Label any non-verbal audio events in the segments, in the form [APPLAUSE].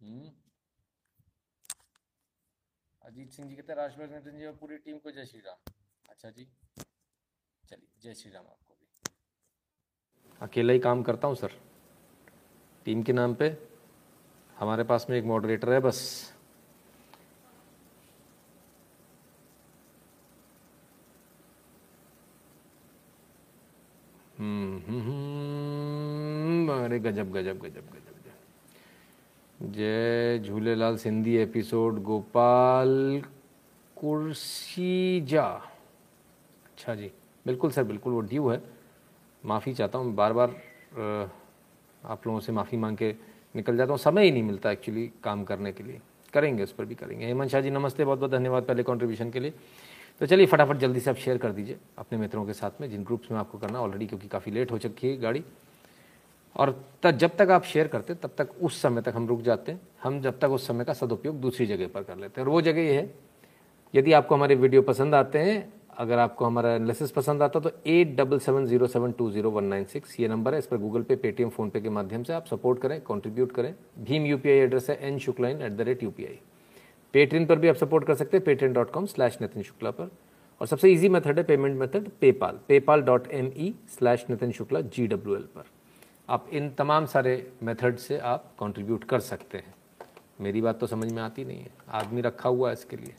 हम्म अजीत सिंह जी कहते हैं राष्ट्रपति नितिन जी और पूरी टीम को जय श्री राम अच्छा जी चलिए जय श्री राम आपको भी अकेला ही काम करता हूँ सर टीम के नाम पे हमारे पास में एक मॉडरेटर है बस हम्म हम्म, हम्म, अरे गजब गजब गजब गजब जय झूलेलाल सिंधी एपिसोड, गोपाल कुर्सीजा अच्छा जी, बिल्कुल सर, बिल्कुल वो ड्यू है। माफ़ी चाहता हूँ बार बार आप लोगों से माफ़ी मांग के निकल जाता हूँ। समय ही नहीं मिलता एक्चुअली काम करने के लिए। करेंगे, उस पर भी करेंगे। हेमंत शाह जी, नमस्ते बहुत बहुत धन्यवाद पहले कॉन्ट्रीब्यूशन के लिए। तो चलिए, फटाफट जल्दी से आप शेयर कर दीजिए अपने मित्रों के साथ में, जिन ग्रुप्स में आपको करना ऑलरेडी क्योंकि काफ़ी लेट हो चुकी है गाड़ी। और तब जब तक आप शेयर करते, तब तक उस समय तक हम रुक जाते हैं। हम जब तक उस समय का सदुपयोग दूसरी जगह पर कर लेते हैं। और वो जगह ये है, यदि आपको हमारे वीडियो पसंद आते हैं, अगर आपको हमारा एनालिसिस पसंद आता तो eight double seven zero seven two zero one nine six ये नंबर है। इस पर गूगल पे पेटीएम फोनपे के माध्यम से आप सपोर्ट करें कंट्रीब्यूट करें। भीम यूपीआई एड्रेस है N Shukla in at the rate UPI Patreon पर भी आप सपोर्ट कर सकते हैं Patreon dot com slash Nitin Shukla पर। और सबसे ईजी मेथड है payment method PayPal PayPal dot M E slash Nitin Shukla G W L पर। आप इन तमाम सारे मेथड से आप कंट्रीब्यूट कर सकते हैं। मेरी बात तो समझ में आती नहीं है। आदमी रखा हुआ है इसके लिए।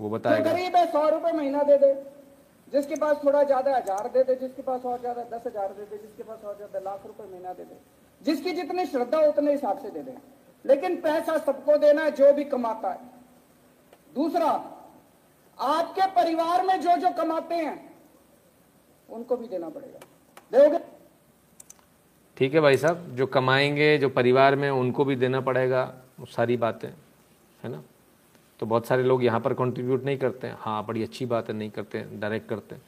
वो बताएगा। गरीब है सौ रुपए महीना दे दे। जिसके पास थोड़ा ज़्यादा हज़ार दे दे जिसके पास और ज़्यादा दस हज़ार दे दे जिसके पास और ज़्यादा लाख रुपए महीना दे दे। जिसकी जितनी श्रद्धा उतने हिसाब से दे दे। लेकिन पैसा सबको देना है जो भी कमाता है। दूसरा आपके परिवार में जो जो कमाते हैं उनको भी देना पड़ेगा। दोगे ठीक है भाई साहब, जो कमाएँगे, जो परिवार में उनको भी देना पड़ेगा सारी बातें, है ना? तो बहुत सारे लोग यहाँ पर कंट्रीब्यूट नहीं करते हैं। हाँ बड़ी अच्छी बात है, नहीं करते डायरेक्ट करते हैं।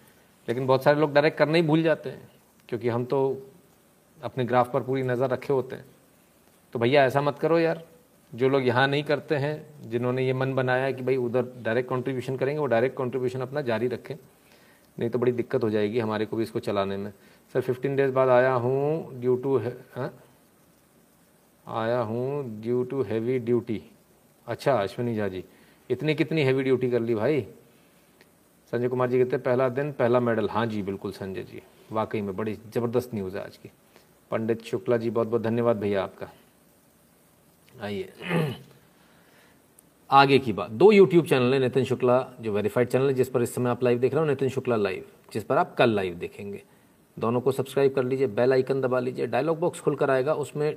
लेकिन बहुत सारे लोग डायरेक्ट करना ही भूल जाते हैं, क्योंकि हम तो अपने ग्राफ पर पूरी नज़र रखे होते हैं। तो भैया, ऐसा मत करो यार। जो लोग यहाँ नहीं करते हैं, जिन्होंने ये मन बनाया है कि भाई उधर डायरेक्ट कंट्रीब्यूशन करेंगे, वो डायरेक्ट कंट्रीब्यूशन अपना जारी रखें। नहीं तो बड़ी दिक्कत हो जाएगी हमारे को भी इसको चलाने में। सर फिफ्टीन डेज़ बाद आया हूँ ड्यू टू आया हूँ ड्यू टू हैवी ड्यूटी अच्छा अश्विनी झा जी, इतनी कितनी हैवी ड्यूटी कर ली भाई? संजय कुमार जी कहते हैं, पहला दिन, पहला मेडल हाँ जी, बिल्कुल संजय जी, वाकई में बड़ी ज़बरदस्त न्यूज़ है आज की। पंडित शुक्ला जी बहुत बहुत धन्यवाद भैया आपका। आइए। आगे की बात। दो यूट्यूब चैनल है, नितिन शुक्ला जो वेरीफाइड चैनल है, जिस पर इस समय आप लाइव देख रहे हो, नितिन शुक्ला लाइव जिस पर आप कल लाइव देखेंगे। दोनों को सब्सक्राइब कर लीजिए बेल आइकन दबा लीजिए डायलॉग बॉक्स खुलकर आएगा, उसमें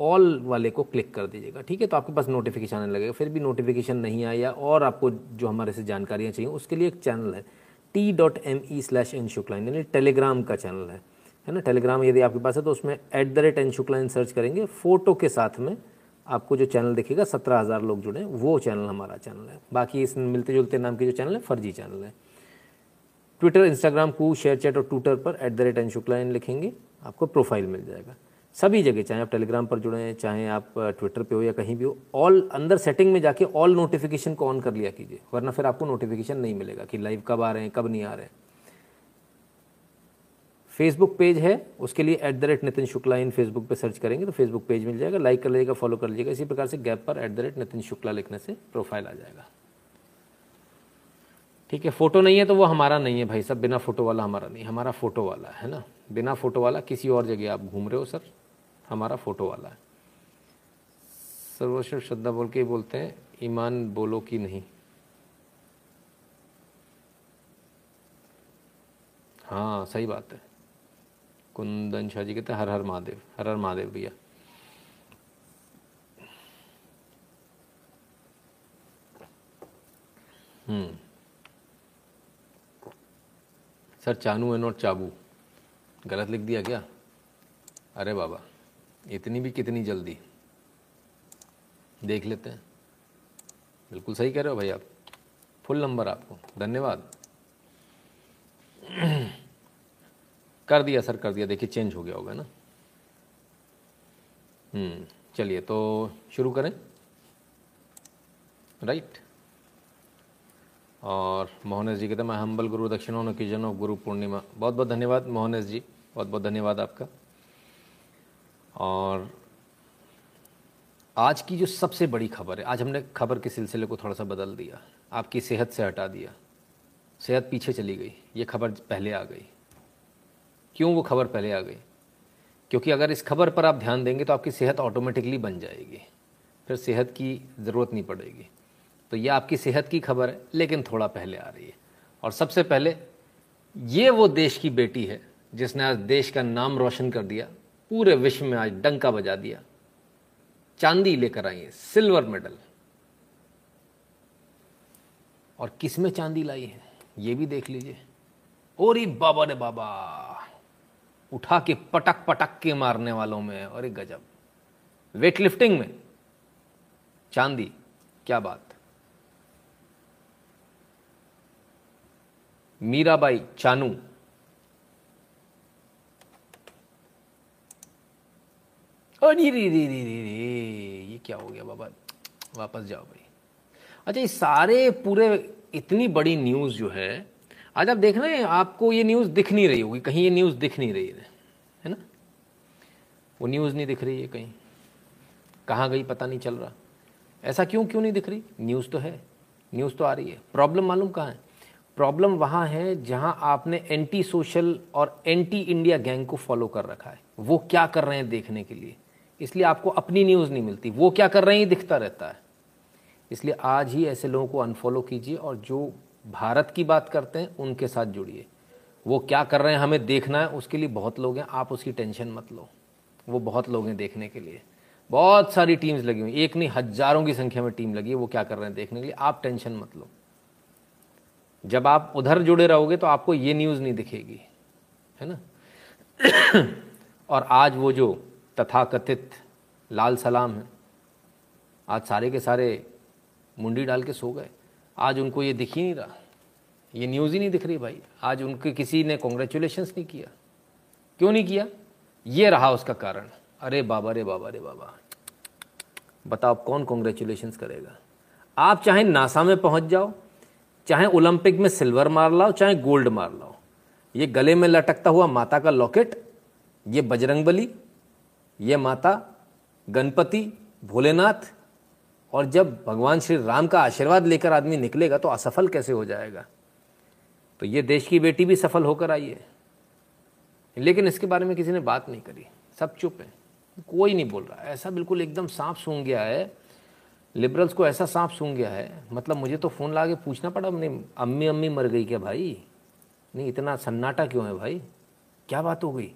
ऑल वाले को क्लिक कर दीजिएगा, ठीक है? तो आपके पास नोटिफिकेशन आने लगेगा। फिर भी नोटिफिकेशन नहीं आया और आपको जो हमारे से जानकारियाँ चाहिए, उसके लिए एक चैनल है T dot M E slash N Shukla यानी टेलीग्राम का चैनल है। है ना? टेलीग्राम यदि आपके पास है तो उसमें at the rate N Shukla search करेंगे। फ़ोटो के साथ में आपको जो चैनल दिखेगा, सत्रह हज़ार लोग जुड़े हैं, वो चैनल हमारा चैनल है। बाकी इस मिलते जुलते नाम के जो चैनल है, फर्जी चैनल है। Twitter Instagram Koo share chat और ट्विटर पर at the rate N Shukla in लिखेंगे, आपको प्रोफ़ाइल मिल जाएगा। सभी जगह, चाहे आप टेलीग्राम पर जुड़े हैं, चाहे आप ट्विटर पे हो या कहीं भी हो ऑल अंदर सेटिंग में जाके ऑल नोटिफिकेशन को ऑन कर लिया कीजिए, वरना फिर आपको नोटिफिकेशन नहीं मिलेगा कि लाइव कब आ रहे हैं, कब नहीं आ रहे हैं। फेसबुक पेज है, उसके लिए at the rate Nitin Shukla in Facebook पे सर्च करेंगे तो फेसबुक पेज मिल जाएगा लाइक कर लीजिएगा फॉलो कर लीजिएगा, इसी प्रकार से गैप पर at the rate Nitin Shukla लिखने से प्रोफ़ाइल आ जाएगा। ठीक है फ़ोटो नहीं है तो वो हमारा नहीं है भाई साहब, बिना फ़ोटो वाला हमारा नहीं, हमारा फ़ोटो वाला है ना? बिना फ़ोटो वाला किसी और जगह आप घूम रहे हो सर, हमारा फ़ोटो वाला है। सर्वश्रेष्ठ श्रद्धा बोल के बोलते हैं, ईमान बोलो कि नहीं? हाँ सही बात है। कुंदन शाह जी कहते हैं, हर हर महादेव, हर हर महादेव भैया। हम्म। सर, चानू है नॉट चाबू। गलत लिख दिया क्या? अरे बाबा, इतनी भी कितनी जल्दी? देख लेते हैं। बिल्कुल सही कह रहे हो भाई आप। फुल नंबर आपको। धन्यवाद। कर दिया, सर कर दिया। देखिए चेंज हो गया होगा ना। हम्म चलिए तो शुरू करें। राइट और मोहनेश जी कहते हैं, मैं हम्बल गुरु, दक्षिणों की जनो, गुरु पूर्णिमा। बहुत बहुत धन्यवाद मोहनेश जी। बहुत बहुत धन्यवाद आपका। और आज की जो सबसे बड़ी खबर है, आज हमने खबर के सिलसिले को थोड़ा सा बदल दिया। आपकी सेहत से हटा दिया। सेहत पीछे चली गई। ये खबर पहले आ गई। क्यों वो खबर पहले आ गई? क्योंकि अगर इस खबर पर आप ध्यान देंगे तो आपकी सेहत ऑटोमेटिकली बन जाएगी। फिर सेहत की ज़रूरत नहीं पड़ेगी। तो ये आपकी सेहत की खबर है, लेकिन थोड़ा पहले आ रही है। और सबसे पहले, ये वो देश की बेटी है, जिसने आज देश का नाम रोशन कर दिया, पूरे विश्व में आज डंका बजा दिया। चांदी लेकर आई है, सिल्वर मेडल। और किसमें चांदी लाई है, ये भी देख लीजिए। ओरी बाबा रे बाबा। उठा के पटक पटक के मारने वालों में और एक गजब। वेट लिफ्टिंग में। चांदी, क्या बात। मीराबाई, चानू। ये क्या हो गया बाबा? वापस जाओ भाई। अच्छा ये सारे पूरे इतनी बड़ी न्यूज़ जो है आज आप देख रहे हैं, आपको ये न्यूज़ दिख नहीं रही होगी, कहीं ये न्यूज़ दिख नहीं रही है है ना? वो न्यूज़ नहीं दिख रही है कहीं। कहाँ गई पता नहीं चल रहा। ऐसा क्यों क्यों नहीं दिख रही? न्यूज़ तो है। न्यूज़ तो आ रही है। प्रॉब्लम मालूम कहाँ है? प्रॉब्लम वहाँ है जहाँ आपने एंटी सोशल और एंटी इंडिया गैंग को फॉलो कर रखा है। वो क्या कर रहे हैं देखने के लिए? इसलिए आपको अपनी न्यूज़ नहीं मिलती। वो क्या कर रहे हैं दिखता रहता है। इसलिए आज ही ऐसे लोगों को अनफॉलो कीजिए और जो भारत की बात करते हैं, उनके साथ जुड़िए। वो क्या कर रहे हैं, हमें देखना है, उसके लिए बहुत लोग हैं, आप उसकी टेंशन मत लो। वो बहुत लोग हैं देखने के लिए। बहुत सारी टीम्स लगी हुई एक नहीं, हज़ारों की संख्या में टीम लगी है, वो क्या कर रहे हैं देखने के लिए, आप टेंशन मत लो। जब आप उधर जुड़े रहोगे तो आपको ये न्यूज़ नहीं दिखेगी, है ना? [COUGHS] और आज वो जो तथाकथित लाल सलाम है, आज सारे के सारे मुंडी डाल के सो गए। आज उनको ये दिख ही नहीं रहा। ये न्यूज़ ही नहीं दिख रही भाई। आज उनके किसी ने कॉन्ग्रेचुलेशंस नहीं किया। क्यों नहीं किया? ये रहा उसका कारण। अरे बाबा रे बाबा रे बाबा। बताओ कौन कॉन्ग्रेचुलेशंस करेगा? आप चाहे नासा में पहुँच जाओ, चाहे ओलंपिक में सिल्वर मार लाओ, चाहे गोल्ड मार लाओ। ये गले में लटकता हुआ माता का लॉकेट ये बजरंग बली ये माता गणपति भोलेनाथ और जब भगवान श्री राम का आशीर्वाद लेकर आदमी निकलेगा तो असफल कैसे हो जाएगा? तो ये देश की बेटी भी सफल होकर आई है। लेकिन इसके बारे में किसी ने बात नहीं करी। सब चुप है। कोई नहीं बोल रहा। ऐसा बिल्कुल एकदम सांप सूंघ गया है। लिबरल्स को ऐसा सांप सूंघ गया है। मतलब मुझे तो फ़ोन ला के पूछना पड़ा अपने अम्मी अम्मी मर गई क्या भाई? नहीं, इतना सन्नाटा क्यों है भाई? क्या बात हो गई?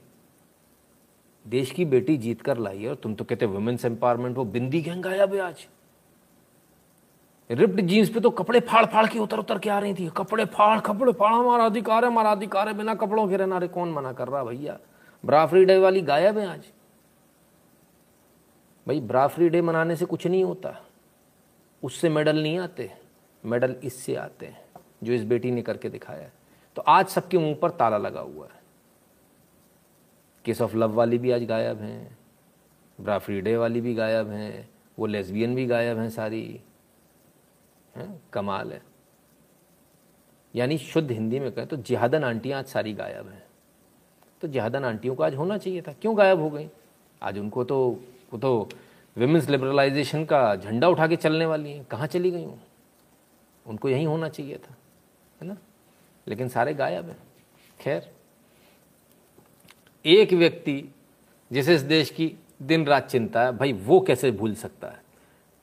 देश की बेटी जीत कर लाई और तुम तो कहते वुमेन्स एम्पावरमेंट वो बिंदी गैंग आया भी आज। रिप्ड जीन्स पे तो कपड़े फाड़ फाड़ के उतर उतर के आ रही थी। कपड़े फाड़ कपड़े फाड़, हमारा अधिकार है, हमारा अधिकार है। बिना कपड़ों के रहना रे, कौन मना कर रहा भैया? ब्राफरी डे वाली गायब है आज। भाई ब्राफरी डे मनाने से कुछ नहीं होता। उससे मेडल नहीं आते, मेडल इससे आते हैं, जो इस बेटी ने करके दिखाया है। तो आज सबके मुँह पर ताला लगा हुआ है। केस ऑफ़ लव वाली भी आज गायब हैं ब्राफरी डे वाली भी गायब हैं, वो लेस्बियन भी गायब हैं सारी। हैं, कमाल है। यानी शुद्ध हिंदी में कहें तो जिहादन आंटियाँ आज सारी गायब हैं। तो जिहादन आंटियों को आज होना चाहिए था। क्यों गायब हो गई? आज उनको तो वो तो विमेंस लिबरलाइजेशन का झंडा उठा के चलने वाली हैं। कहाँ चली गई हूँ उनको यहीं होना चाहिए था, है ना? लेकिन सारे गायब हैं। खैर, एक व्यक्ति जिसे इस देश की दिन रात चिंता है, भाई वो कैसे भूल सकता है?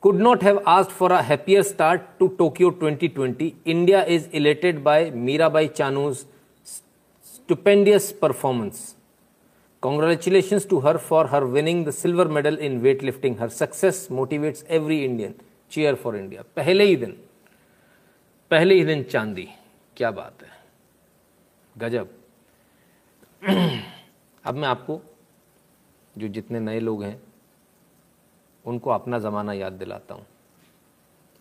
Could not have asked for a happier start to Tokyo 2020, India is elated by Mirabai Chanu's stupendous performance. Congratulations to her for her winning the silver medal in weightlifting. Her success motivates every Indian. Cheer for India. पहले ही दिन पहले ही दिन चांदी क्या बात है गजब अब मैं आपको जो जितने नए लोग हैं उनको अपना ज़माना याद दिलाता हूँ।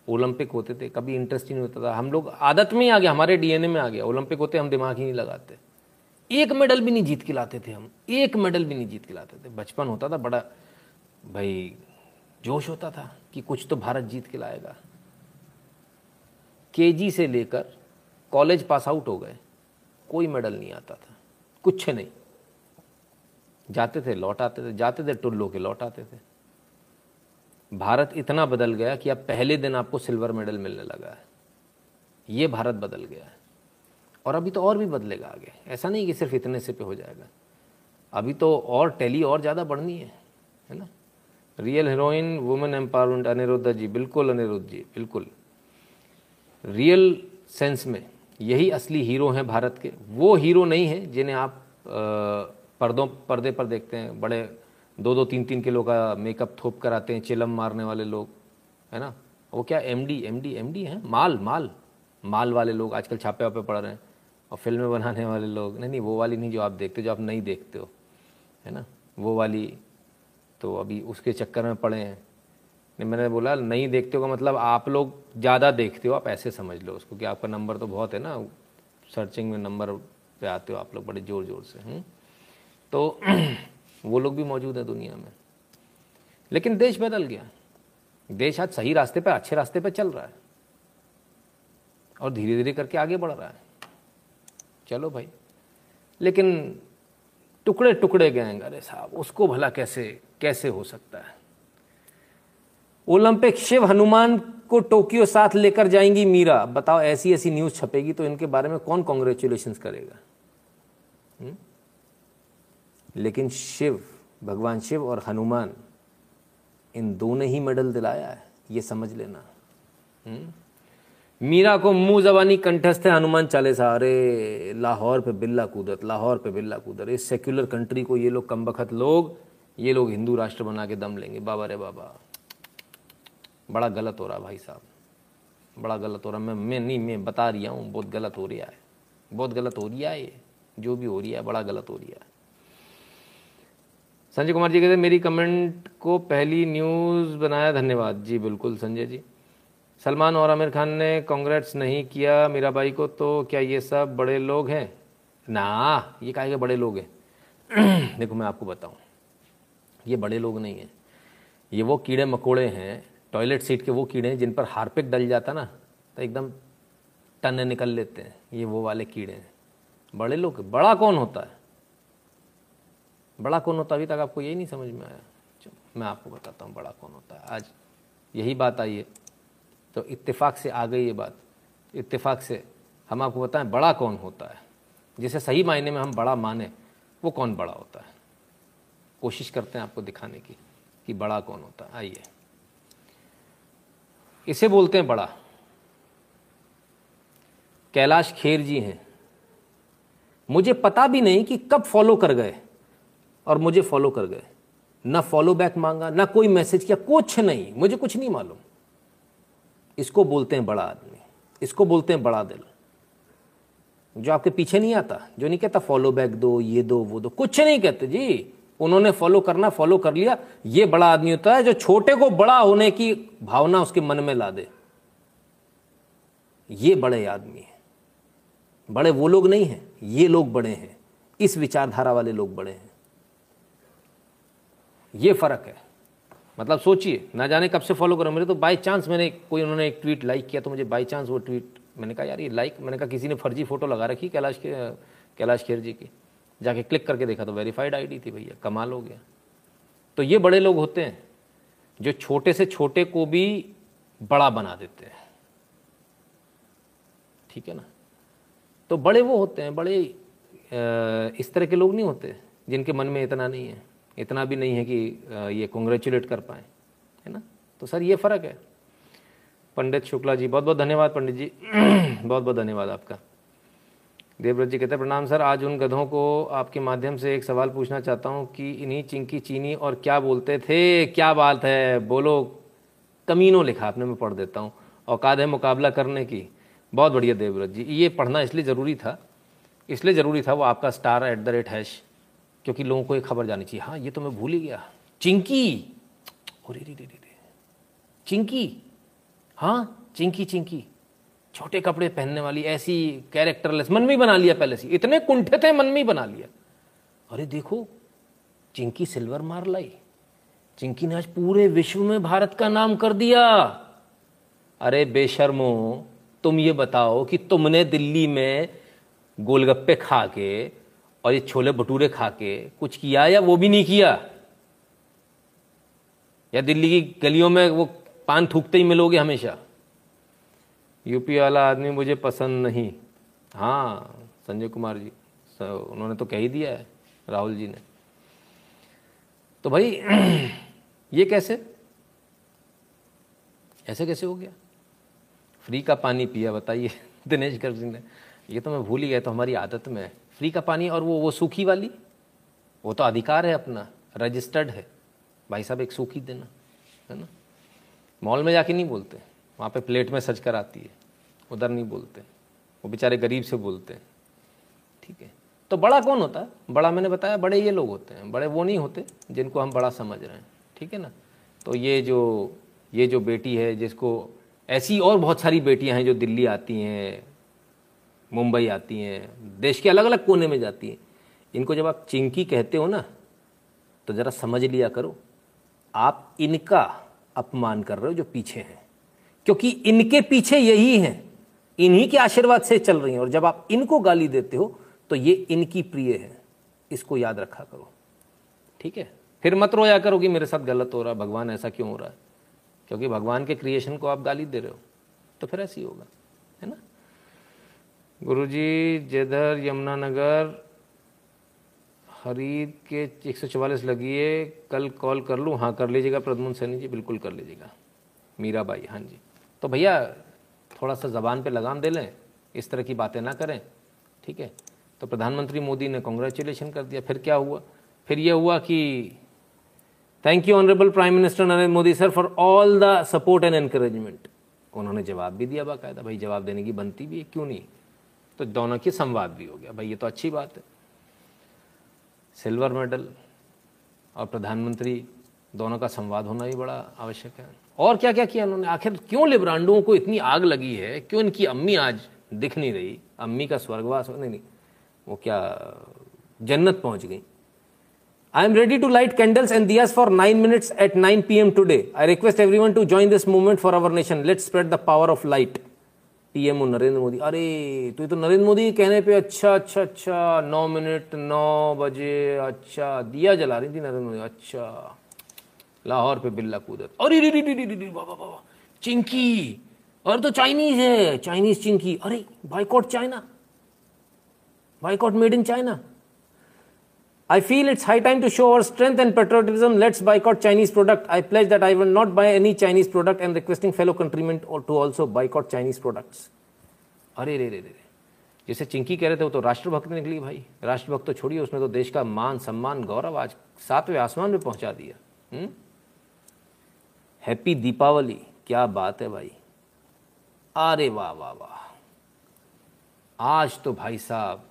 ओलंपिक होते थे, कभी इंटरेस्ट ही नहीं होता था। हम लोग आदत में ही आ गया हमारे डीएनए में आ गया। ओलंपिक होते हम दिमाग ही नहीं लगाते। एक मेडल भी नहीं जीत के लाते थे हम। एक मेडल भी नहीं जीत के लाते थे। बचपन होता था, बड़ा भाई जोश होता था कि कुछ तो भारत जीत के लाएगा। केजी से लेकर कॉलेज पास आउट हो गए। कोई मेडल नहीं आता था। कुछ नहीं। जाते थे, लौट आते थे। जाते थे, टुल्लो के लौट आते थे। भारत इतना बदल गया कि अब पहले दिन आपको सिल्वर मेडल मिलने लगा है। ये भारत बदल गया है। और अभी तो और भी बदलेगा आगे। ऐसा नहीं कि सिर्फ़ इतने से पे हो जाएगा। अभी तो और टैली और ज़्यादा बढ़नी है है ना? Real heroine women empowerment Aniruddha ji बिल्कुल अनिरुद्ध जी बिल्कुल। रियल सेंस में यही असली हीरो हैं भारत के। वो हीरो नहीं हैं जिन्हें आप पर्दों, पर्दे पर देखते हैं, बड़े दो दो तीन तीन किलो का मेकअप थोप कर आते हैं, चिलम मारने वाले लोग, है ना? वो क्या M D M D M D हैं? माल माल माल वाले लोग आजकल छापे वापे पड़ रहे हैं और फ़िल्में बनाने वाले लोग। नहीं नहीं, वो वाली नहीं जो आप देखते, जो आप नहीं देखते हो, है ना? वो वाली तो अभी उसके चक्कर में पड़े हैं। नहीं, मैंने बोला, नहीं देखते हो का मतलब आप लोग ज़्यादा देखते हो, आप ऐसे समझ लो उसको कि आपका नंबर तो बहुत है ना सर्चिंग में नंबर पे आते हो आप लोग बड़े ज़ोर ज़ोर से हुँ? तो [CLEARS THROAT] वो लोग भी मौजूद है दुनिया में। लेकिन देश बदल गया। देश आज सही रास्ते पर अच्छे रास्ते पर चल रहा है। और धीरे धीरे करके आगे बढ़ रहा है। चलो भाई। लेकिन टुकड़े टुकड़े गए अरे साहब, उसको भला कैसे कैसे हो सकता है? ओलंपिक शिव हनुमान को टोक्यो साथ लेकर जाएँगी मीरा। बताओ ऐसी ऐसी न्यूज़ छपेगी तो इनके बारे में कौन कॉन्ग्रेचुलेशन करेगा? हुँ? लेकिन शिव, भगवान शिव और हनुमान, इन दोनों ही मेडल दिलाया है, ये समझ लेना। हम्म? मीरा को मुँह जबानी कंठस्थ है हनुमान चालीसा। अरे, लाहौर पे बिल्ला कूदत, लाहौर पे बिल्ला कूदत। इस सेक्युलर कंट्री को ये लोग कम बखत लोग, ये लोग हिंदू राष्ट्र बना के दम लेंगे। बाबा रे बाबा। बड़ा गलत हो रहा भाई साहब। बड़ा गलत हो रहा। मैं मैं नहीं, मैं बता रही हूँ, बहुत गलत हो रहा है। बहुत गलत हो रहा है ये। जो भी हो रही है, बड़ा गलत हो रहा है। संजय कुमार जी कहते, मेरी कमेंट को पहली न्यूज़ बनाया, धन्यवाद। जी, बिल्कुल, संजय जी। सलमान और आमिर खान ने कांग्रेस नहीं किया मीरा बाई को तो क्या ये सब बड़े लोग हैं? ना, ये कहे बड़े लोग हैं। [CLEARS THROAT] देखो, मैं आपको बताऊँ, ये बड़े लोग नहीं हैं। ये वो कीड़े मकोड़े हैं टॉयलेट सीट के वो कीड़े हैं, जिन पर हारपिक डल जाता ना तो एकदम टन निकल लेते हैं, ये वो वाले कीड़े हैं। बड़े लोग, बड़ा कौन होता है? बड़ा कौन होता? अभी तक आपको यही नहीं समझ में आया। मैं आपको बताता हूँ बड़ा कौन होता है। आज यही बात आई है। तो इत्तेफाक से आ गई ये बात। इत्तेफाक से हम आपको बताएँ, बड़ा कौन होता है? जिसे सही मायने में हम बड़ा माने, वो कौन बड़ा होता है? कोशिश करते हैं आपको दिखाने की, कि बड़ा कौन होता है। आइए। इसे बोलते हैं बड़ा। कैलाश खेर जी हैं। मुझे पता भी नहीं कि कब फॉलो कर गए। और मुझे फॉलो कर गए। ना फॉलो बैक मांगा, ना कोई मैसेज किया, कुछ नहीं, मुझे कुछ नहीं मालूम। इसको बोलते हैं बड़ा आदमी, इसको बोलते हैं बड़ा दिल। जो आपके पीछे नहीं आता, जो नहीं कहता फॉलो बैक दो, ये दो, वो दो, कुछ नहीं कहते। जी, उन्होंने फॉलो करना फॉलो कर लिया। ये बड़ा आदमी होता है जो छोटे को बड़ा होने की भावना उसके मन में ला दे। ये बड़े आदमी हैं। बड़े वो लोग नहीं हैं, ये लोग बड़े हैं। इस विचारधारा वाले लोग बड़े हैं। ये फ़र्क है। मतलब सोचिए, ना जाने कब से फॉलो करो। मेरे तो बाई चांस मैंने कोई उन्होंने एक ट्वीट लाइक किया तो मुझे बाई चांस वो ट्वीट मैंने कहा, यार, ये लाइक मैंने कहा, किसी ने फर्जी फ़ोटो लगा रखी कैलाश के, कैलाश खेर जी की? जाके क्लिक करके देखा तो वेरीफाइड आईडी थी भैया, कमाल हो गया। तो ये बड़े लोग होते हैं जो छोटे से छोटे को भी बड़ा बना देते हैं। ठीक है ना? तो बड़े वो होते हैं, बड़े इस तरह के लोग नहीं होते जिनके मन में इतना नहीं है। इतना भी नहीं है कि ये कॉन्ग्रेचुलेट कर पाए, है ना? तो सर, ये फ़र्क है। पंडित शुक्ला जी बहुत बहुत धन्यवाद पंडित जी। [CLEARS THROAT] बहुत बहुत धन्यवाद आपका। देवव्रत जी कहते हैं, प्रणाम सर, आज उन गधों को आपके माध्यम से एक सवाल पूछना चाहता हूँ कि इन्हीं चिंकी चीनी और क्या बोलते थे? क्या बात है? बोलो। कमीनों लिखा आपने, मैं पढ़ देता हूँ। औकात है मुकाबला करने की। बहुत बढ़िया देवव्रत जी। ये पढ़ना इसलिए ज़रूरी था, इसलिए ज़रूरी था वो आपका star at the rate hash क्योंकि लोगों को ये खबर जानी चाहिए हाँ ये तो मैं भूल ही गया। चिंकी! रे रे रे रे चिंकी! हाँ चिंकी चिंकी। छोटे कपड़े पहनने वाली, ऐसी कैरेक्टरलेस, मन मनवी बना लिया पहले से। इतने कुंठे थे मनवी बना लिया। अरे देखो, चिंकी सिल्वर मार लाई। चिंकी ने आज पूरे विश्व में भारत का नाम कर दिया। अरे बेशर्मो तुम ये बताओ कि तुमने दिल्ली में गोलगप्पे खा के और ये छोले भटूरे खा के कुछ किया या वो भी नहीं किया? या दिल्ली की गलियों में वो पान थूकते ही मिलोगे हमेशा? यूपी वाला आदमी मुझे पसंद नहीं। हाँ संजय कुमार जी उन्होंने तो कह ही दिया है, राहुल जी ने। तो भाई, [CLEARS THROAT] ये कैसे? ऐसे कैसे हो गया? फ्री का पानी पिया, बताइए। [LAUGHS] दिनेश गर्ग जी ने। ये तो मैं भूल ही गया तो हमारी आदत में है। फ्री का पानी और वो वो सूखी वाली? वो तो अधिकार है अपना रजिस्टर्ड है। भाई साहब, एक सूखी देना, है ना? मॉल में जाके नहीं बोलते, वहाँ पे प्लेट में सज कर आती है, उधर नहीं बोलते, वो बेचारे गरीब से बोलते हैं। ठीक है तो बड़ा कौन होता? है बड़ा मैंने बताया, बड़े ये लोग होते हैं, बड़े वो नहीं होते जिनको हम बड़ा समझ रहे हैं, ठीक है ना? तो ये जो ये जो बेटी है, जिसको ऐसी और बहुत सारी बेटियाँ हैं जो दिल्ली आती हैं मुंबई आती हैं, देश के अलग अलग कोने में जाती हैं। इनको जब आप चिंकी कहते हो ना तो ज़रा समझ लिया करो, आप इनका अपमान कर रहे हो जो पीछे हैं। क्योंकि इनके पीछे यही हैं, इन्हीं के आशीर्वाद से चल रही हैं। और जब आप इनको गाली देते हो तो ये इनकी प्रिय है। इसको याद रखा करो। ठीक है? फिर मत रोया करो कि मेरे साथ गलत हो रहा है, भगवान ऐसा क्यों हो रहा है? क्योंकि भगवान के क्रिएशन को आप गाली दे रहे हो तो फिर ऐसे ही होगा। गुरुजी, जेधर यमुनानगर खरीद के एक सौ चवालीस लगी है कल कॉल कर लूँ। हाँ कर लीजिएगा, प्रद्युमन सैनी जी, बिल्कुल कर लीजिएगा। मीरा बाई हाँ जी। तो भैया थोड़ा सा ज़बान पे लगाम दे लें, इस तरह की बातें ना करें, ठीक है? तो प्रधानमंत्री मोदी ने कॉन्ग्रेचुलेशन कर दिया, फिर क्या हुआ? फिर यह हुआ कि thank you honourable prime minister Narendra Modi sir for all the support and encouragement उन्होंने जवाब भी दिया बाकायदा। भाई, जवाब देने की बनती भी है, क्यों नहीं? तो दोनों की संवाद भी हो गया। भाई, ये तो अच्छी बात है। सिल्वर मेडल और प्रधानमंत्री, दोनों का संवाद होना ही बड़ा आवश्यक है। और क्या क्या किया उन्होंने? आखिर क्यों लिब्रांडुओं को इतनी आग लगी है? क्यों इनकी अम्मी आज दिख नहीं रही? अम्मी का स्वर्गवास, नहीं नहीं, वो क्या जन्नत पहुँच गई। I am ready to light candles and diyas for nine minutes at nine P M today I request everyone to join this movement for our nation let spread the power of light PM Narendra Modi. अरे तो ये तो नरेंद्र मोदी कहने पे अच्छा अच्छा अच्छा नौ minute, नौ बजे अच्छा दिया जला रही थी नरेंद्र मोदी। अच्छा लाहौर पे बिल्ला कूदत। अरे, रे रे रे रे बाबा बाबा चिंकी और तो चाइनीज़ है, चाइनीज़ चिंकी। अरे boycott China. Boycott made in China. I feel it's high time to show our strength and patriotism. Let's boycott Chinese product. I pledge that I will not buy any Chinese product and requesting fellow countrymen to also boycott Chinese products. अरे रे रे रे जैसे चिंकी कह रहे थे वो तो राष्ट्रभक्त निकली भाई राष्ट्रभक्त तो छोड़िए उसने तो देश का मान सम्मान गौरव आज सातवें आसमान में पहुँचा दिया हैप्पी दीपावली क्या बात है भाई अरे वाह वाह वाह आज तो भाई साहब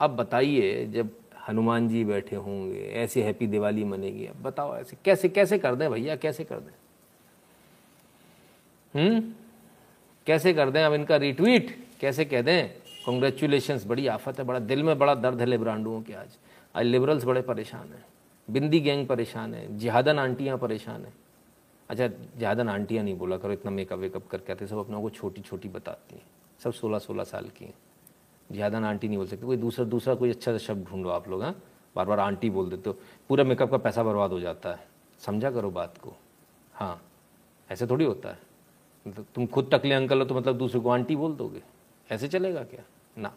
अब बताइए जब हनुमान जी बैठे होंगे, ऐसे हैप्पी दिवाली मनेगी। अब बताओ ऐसे कैसे कैसे कर दें भैया, कैसे कर दें? हम्म? कैसे कर दें? अब इनका रिट्वीट कैसे कह दें? कॉन्ग्रेचुलेशंस बड़ी आफत है, बड़ा दिल में बड़ा दर्द है लिब्रांडुओं के आज। आज लिबरल्स बड़े परेशान हैं, बिंदी गैंग परेशान है, जिहादन आंटियाँ परेशान हैं। अच्छा जिहादन आंटियाँ नहीं बोला करो, इतना मेकअप वेकअप करके आते सब अपनों को छोटी छोटी बताती हैं। सब सोलह सोलह साल की हैं। ज़्यादा ना आंटी नहीं बोल सकते, कोई दूसरा दूसरा कोई अच्छा सा शब्द ढूंढो आप लोग हाँ। बार बार आंटी बोल देते हो, पूरा मेकअप का पैसा बर्बाद हो जाता है। समझा करो बात को हाँ। ऐसे थोड़ी होता है। मतलब तुम खुद टकले अंकल हो तो मतलब दूसरे को आंटी बोल दोगे। ऐसे चलेगा क्या? ना।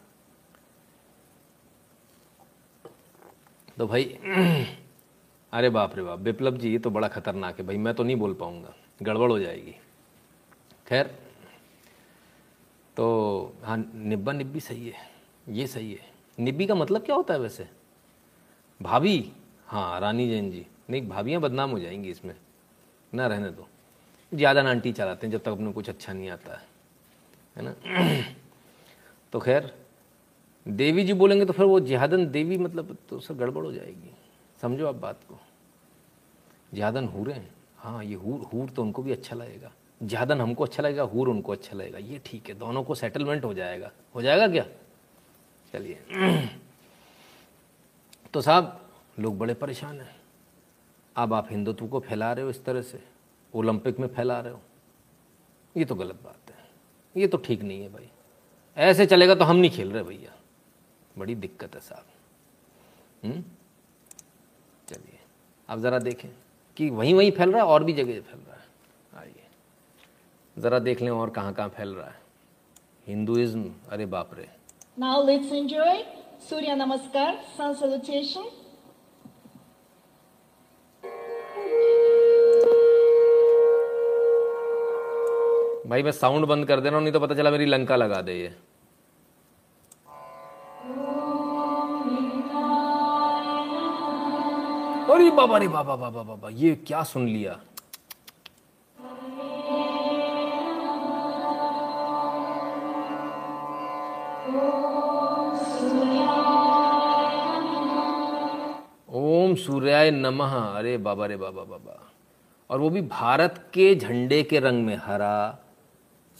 तो भाई, [CLEARS THROAT] अरे बाप रे बाप, विप्लव जी, ये तो बड़ा खतरनाक है। भाई, मैं तो नहीं बोल पाऊँगा। गड़बड़ हो जाएगी। खैर तो हाँ निब्बा निब्बी सही है, ये सही है। निब्बी का मतलब क्या होता है वैसे? भाभी? हाँ रानी जैन जी। नहीं, भाभियाँ बदनाम हो जाएँगी इसमें। ना रहने दो। ज़्यादा नानटी चलाते हैं जब तक अपने कुछ अच्छा नहीं आता है। है ना? [CLEARS THROAT] तो खैर, देवी जी बोलेंगे तो फिर वो जिहादन देवी मतलब तो सब गड़बड़ हो जाएगी। समझो आप बात को। जिहादन हूरें हाँ ये हूर हूर तो उनको भी अच्छा लगेगा। ज्यादन हमको अच्छा लगेगा, हूर उनको अच्छा लगेगा। ये ठीक है, दोनों को सेटलमेंट हो जाएगा। हो जाएगा क्या? चलिए। [CLEARS THROAT] तो साहब, लोग बड़े परेशान हैं। अब आप हिंदुत्व को फैला रहे हो इस तरह से। ओलंपिक में फैला रहे हो। ये तो गलत बात है। ये तो ठीक नहीं है भाई। ऐसे चलेगा तो हम नहीं खेल रहे भैया। बड़ी दिक्कत है साहब। हम्म? चलिए। अब ज़रा देखें कि वहीं वहीं फैल रहा है और भी जगह फैल रहा है। ज़रा देख लें और कहाँ कहाँ फैल रहा है। हिंदुइज्म अरे बाप रे। Now let's enjoy. Surya Namaskar, sun salutation. भाई मैं साउंड बंद कर दे रहा हूँ नहीं तो पता चला मेरी लंका लगा दे ये। अरे बाबा रे बाबा बाबा बाबा ये क्या सुन लिया? ओम सूर्याय नमः। अरे बाबा रे बाबा बाबा। और वो भी भारत के झंडे के रंग में, हरा,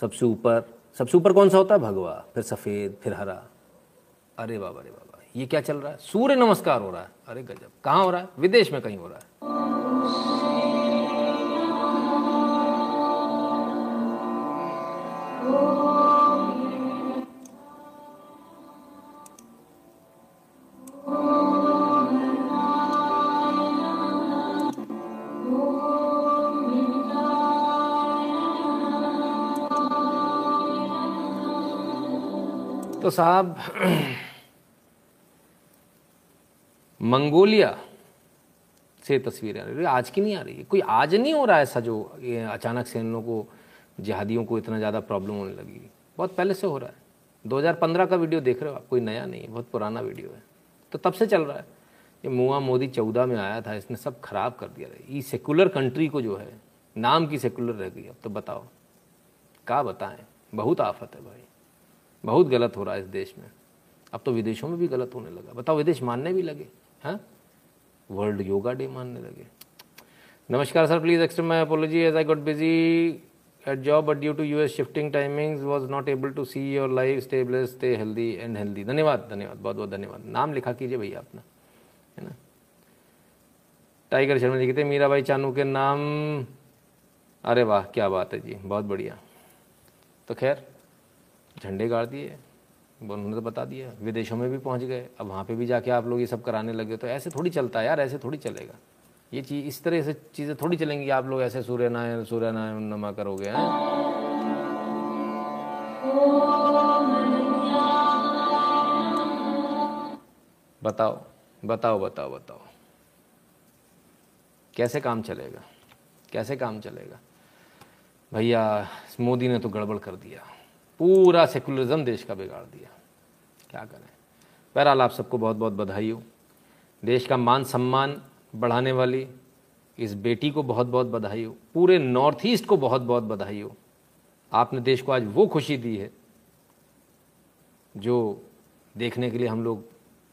सबसे ऊपर। सबसे ऊपर कौन सा होता है? भगवा। फिर सफ़ेद, फिर हरा। अरे बाबा रे बाबा, ये क्या चल रहा है? सूर्य नमस्कार हो रहा है। अरे गजब। कहाँ हो रहा है? विदेश में कहीं हो रहा है। तो साहब, मंगोलिया से तस्वीरें आ रही। आज की नहीं आ रही है। कोई आज नहीं हो रहा है ऐसा जो अचानक से इन लोगों को, जिहादियों को इतना ज़्यादा प्रॉब्लम होने लगी? बहुत पहले से हो रहा है। 2015 का वीडियो देख रहे हो आप? कोई नया नहीं है, बहुत पुराना वीडियो है। तो तब से चल रहा है। ये मुआ मोदी चौदह में आया था, इसने सब खराब कर दिया ये सेकुलर कंट्री को जो है, नाम की सेकुलर रह गई। अब तो बताओ, का बताएँ? बहुत आफत है भाई। बहुत गलत हो रहा है इस देश में। अब तो विदेशों में भी गलत होने लगा। बताओ, विदेश मानने भी लगे, हैं? वर्ल्ड योगा डे मानने लगे। नमस्कार sir please extend my apology as I got busy at job but due to US shifting timings was not able to see your life stay bless stay healthy and healthy धन्यवाद धन्यवाद, बहुत बहुत धन्यवाद। नाम लिखा कीजिए भैया अपना, है ना? टाइगर शर्मा जी कहते हैं, मीराबाई चानू के नाम, अरे वाह, क्या बात है जी, बहुत बढ़िया। तो खैर झंडे गाड़ दिए, उन्होंने तो बता दिया, विदेशों में भी पहुँच गए, अब वहाँ पे भी जाके आप लोग ये सब कराने लगे तो ऐसे थोड़ी चलता है यार, ऐसे थोड़ी चलेगा। ये चीज़, इस तरह से चीज़ें थोड़ी चलेंगी आप लोग ऐसे सूर्य नारायण सूर्य नारायण नमा करोगे, हैं? बताओ बताओ बताओ बताओ। कैसे काम चलेगा? कैसे काम चलेगा? भैया, मोदी ने तो गड़बड़ कर दिया। पूरा सेकुलरिज्म देश का बिगाड़ दिया। क्या करें? बहरहाल आप सबको बहुत बहुत बधाई हो। देश का मान सम्मान बढ़ाने वाली इस बेटी को बहुत बहुत बधाई हो। पूरे नॉर्थ ईस्ट को बहुत बहुत बधाई हो। आपने देश को आज वो खुशी दी है, जो देखने के लिए हम लोग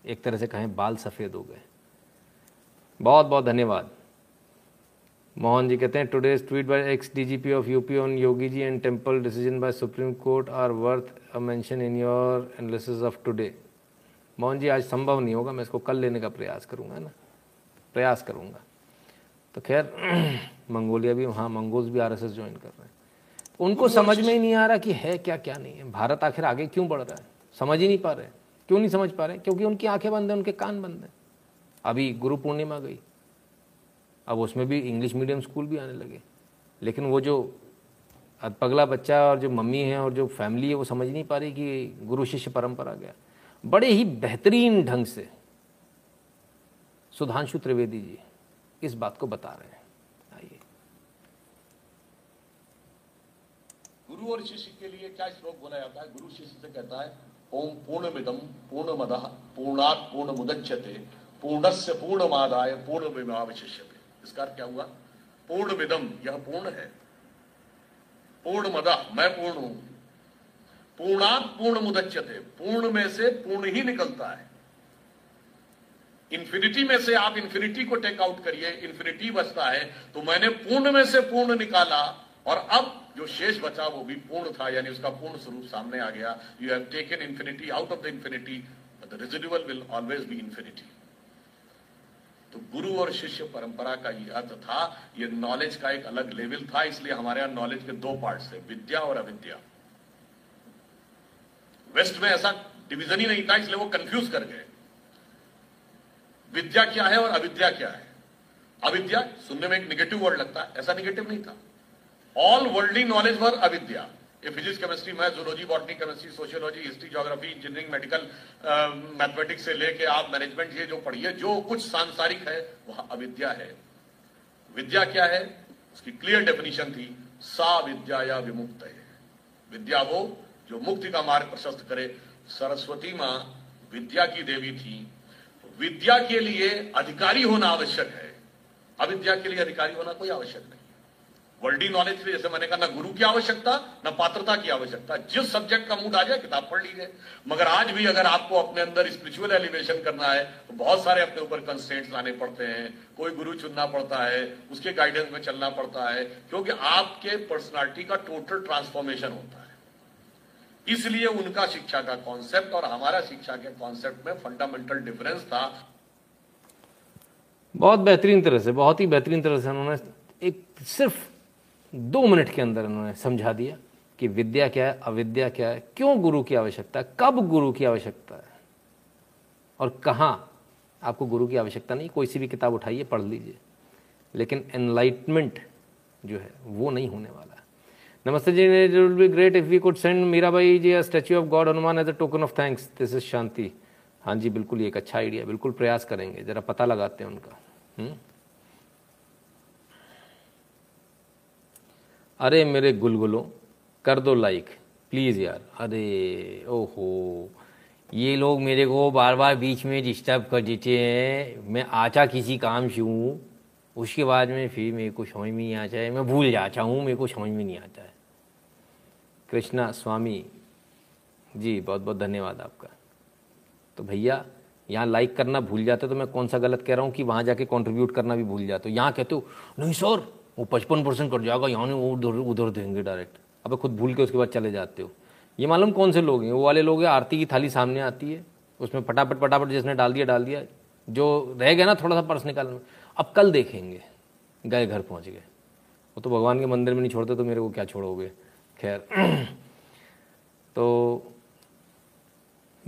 एक तरह से कहें बाल सफ़ेद हो गए। बहुत बहुत धन्यवाद। मोहन जी कहते हैं today's tweet by ex DGP of UP on Yogi ji and temple decision by Supreme Court are worth a mention in your analysis of today Mohan ji आज संभव नहीं होगा मैं इसको कल लेने का प्रयास करूँगा ना। प्रयास करूँगा। तो खैर [CLEARS THROAT] मंगोलिया भी वहाँ मंगोल्स भी आरएसएस ज्वाइन कर रहे हैं। उनको समझ में ही नहीं आ रहा कि है क्या क्या नहीं है। भारत आखिर आगे क्यों बढ़ रहा है? समझ ही नहीं पा रहे क्यों नहीं समझ पा रहे क्योंकि उनकी आँखें बंद हैं उनके कान बंद हैं। अभी गुरु पूर्णिमा गई अब उसमें भी इंग्लिश मीडियम स्कूल भी आने लगे। लेकिन वो जो पगला बच्चा और जो मम्मी है और जो फैमिली है, वो समझ नहीं पा रही कि गुरु शिष्य परंपरा गया बड़े ही बेहतरीन ढंग से सुधांशु त्रिवेदी जी इस बात को बता रहे हैं। आइए। गुरु और शिष्य के लिए क्या श्लोक बोला जाता है? गुरु शिष्य से कहता है, ओम पूर्ण मिदम पूर्णमिदम पूर्णमद पूर्णात पूर्ण मुदच्यते पूर्णस्य पूर्णमादाय पूर्ण विमावशिष्यते इसका क्या हुआ? पूर्ण विदम यह पूर्ण है। पूर्ण मदा मैं पूर्ण हूँ। पूर्णात पूर्ण मुदच्यते पूर्ण में से पूर्ण ही निकलता है। इन्फिनिटी में से आप इन्फिनिटी को टेक आउट करिए इन्फिनिटी बचता है तो मैंने पूर्ण में से पूर्ण निकाला, और अब जो शेष बचा वो भी पूर्ण था, यानी उसका पूर्ण स्वरूप सामने आ गया। You have taken infinity out of the infinity the residual will always be infinity तो गुरु और शिष्य परंपरा का यह अर्थ था, ये नॉलेज का एक अलग लेवल था, इसलिए हमारे यहाँ नॉलेज के दो पार्ट थे, विद्या और अविद्या। वेस्ट में ऐसा डिवीज़न ही नहीं था, इसलिए वो कंफ्यूज कर गए। विद्या क्या है और अविद्या क्या है? अविद्या, सुनने में एक निगेटिव वर्ड लगता है, ऐसा निगेटिव नहीं था। ऑल वर्ल्डली नॉलेज वर अविद्या। ये physics chemistry math zoology botany chemistry sociology history geography engineering medical mathematics से लेके आप मैनेजमेंट ये जो पढ़िए जो कुछ सांसारिक है, वह अविद्या है। विद्या क्या है? उसकी क्लियर डेफिनेशन थी सा विद्या या विमुक्त है। विद्या वो जो मुक्ति का मार्ग प्रशस्त करे। सरस्वती माँ विद्या की देवी थी। विद्या के लिए अधिकारी होना आवश्यक है। अविद्या के लिए अधिकारी होना कोई आवश्यक नहीं। वर्ल्डी नॉलेज के जैसे मैंने कहा, ना गुरु की आवश्यकता, ना पात्रता की आवश्यकता। जिस सब्जेक्ट का मूड आ जाए, किताब पढ़ लीजिए। मगर आज भी अगर आपको अपने अंदर स्पिरिचुअल एलिवेशन करना है तो बहुत सारे अपने ऊपर कंस्टेंट्स लाने पड़ते हैं। कोई गुरु चुनना पड़ता है, उसके गाइडेंस में चलना पड़ता है, क्योंकि आपके पर्सनालिटी का टोटल ट्रांसफॉर्मेशन होता है। इसलिए उनका शिक्षा का कॉन्सेप्ट और हमारा शिक्षा के कॉन्सेप्ट में फंडामेंटल डिफरेंस था। बहुत बेहतरीन तरह से, बहुत ही बेहतरीन तरह से उन्होंने एक सिर्फ़ दो मिनट के अंदर उन्होंने समझा दिया कि विद्या क्या है, अविद्या क्या है, क्यों गुरु की आवश्यकता है, कब गुरु की आवश्यकता है? और कहाँ आपको गुरु की आवश्यकता नहीं, कोई सी भी किताब उठाइए, पढ़ लीजिए। लेकिन एनलाइटमेंट जो है, वो नहीं होने वाला नमस्ते जी it will be great if we could send Mirabai ji statue of God Hanuman as a token of thanks this is Shanti हाँ जी, बिल्कुल, ये एक अच्छा आइडिया बिल्कुल प्रयास करेंगे, जरा पता लगाते हैं उनका। हुँ? अरे मेरे गुलगुलों, कर दो लाइक प्लीज़ यार। अरे, ओहो। ये लोग मेरे को बार बार बीच में डिस्टर्ब कर देते हैं। मैं आचा किसी काम से हूँ, उसके बाद में फिर मेरे को समझ में नहीं आता है। मैं भूल जाता हूँ, मेरे को समझ में नहीं आता है। कृष्णा स्वामी, जी बहुत बहुत धन्यवाद आपका। तो भैया, यहाँ लाइक करना भूल जाते तो मैं कौन सा गलत कह रहा हूँ कि वहाँ जाके कंट्रीब्यूट करना भी भूल जाते हो। यहाँ कहते हो, नहीं सर वो पचपन परसेंट कट जाएगा, यहाँ वो उधर उधर देंगे डायरेक्ट अब खुद भूल के उसके बाद चले जाते हो। ये मालूम कौन से लोग हैं? वो वाले लोग हैं, आरती की थाली सामने आती है, उसमें फटाफट फटाफट जिसने डाल दिया डाल दिया। जो रह गया ना थोड़ा सा पर्स निकालने अब कल देखेंगे, गए घर पहुँच गए। वो तो भगवान के मंदिर में नहीं छोड़ते तो मेरे को क्या छोड़ोगे? खैर। [CLEARS THROAT] तो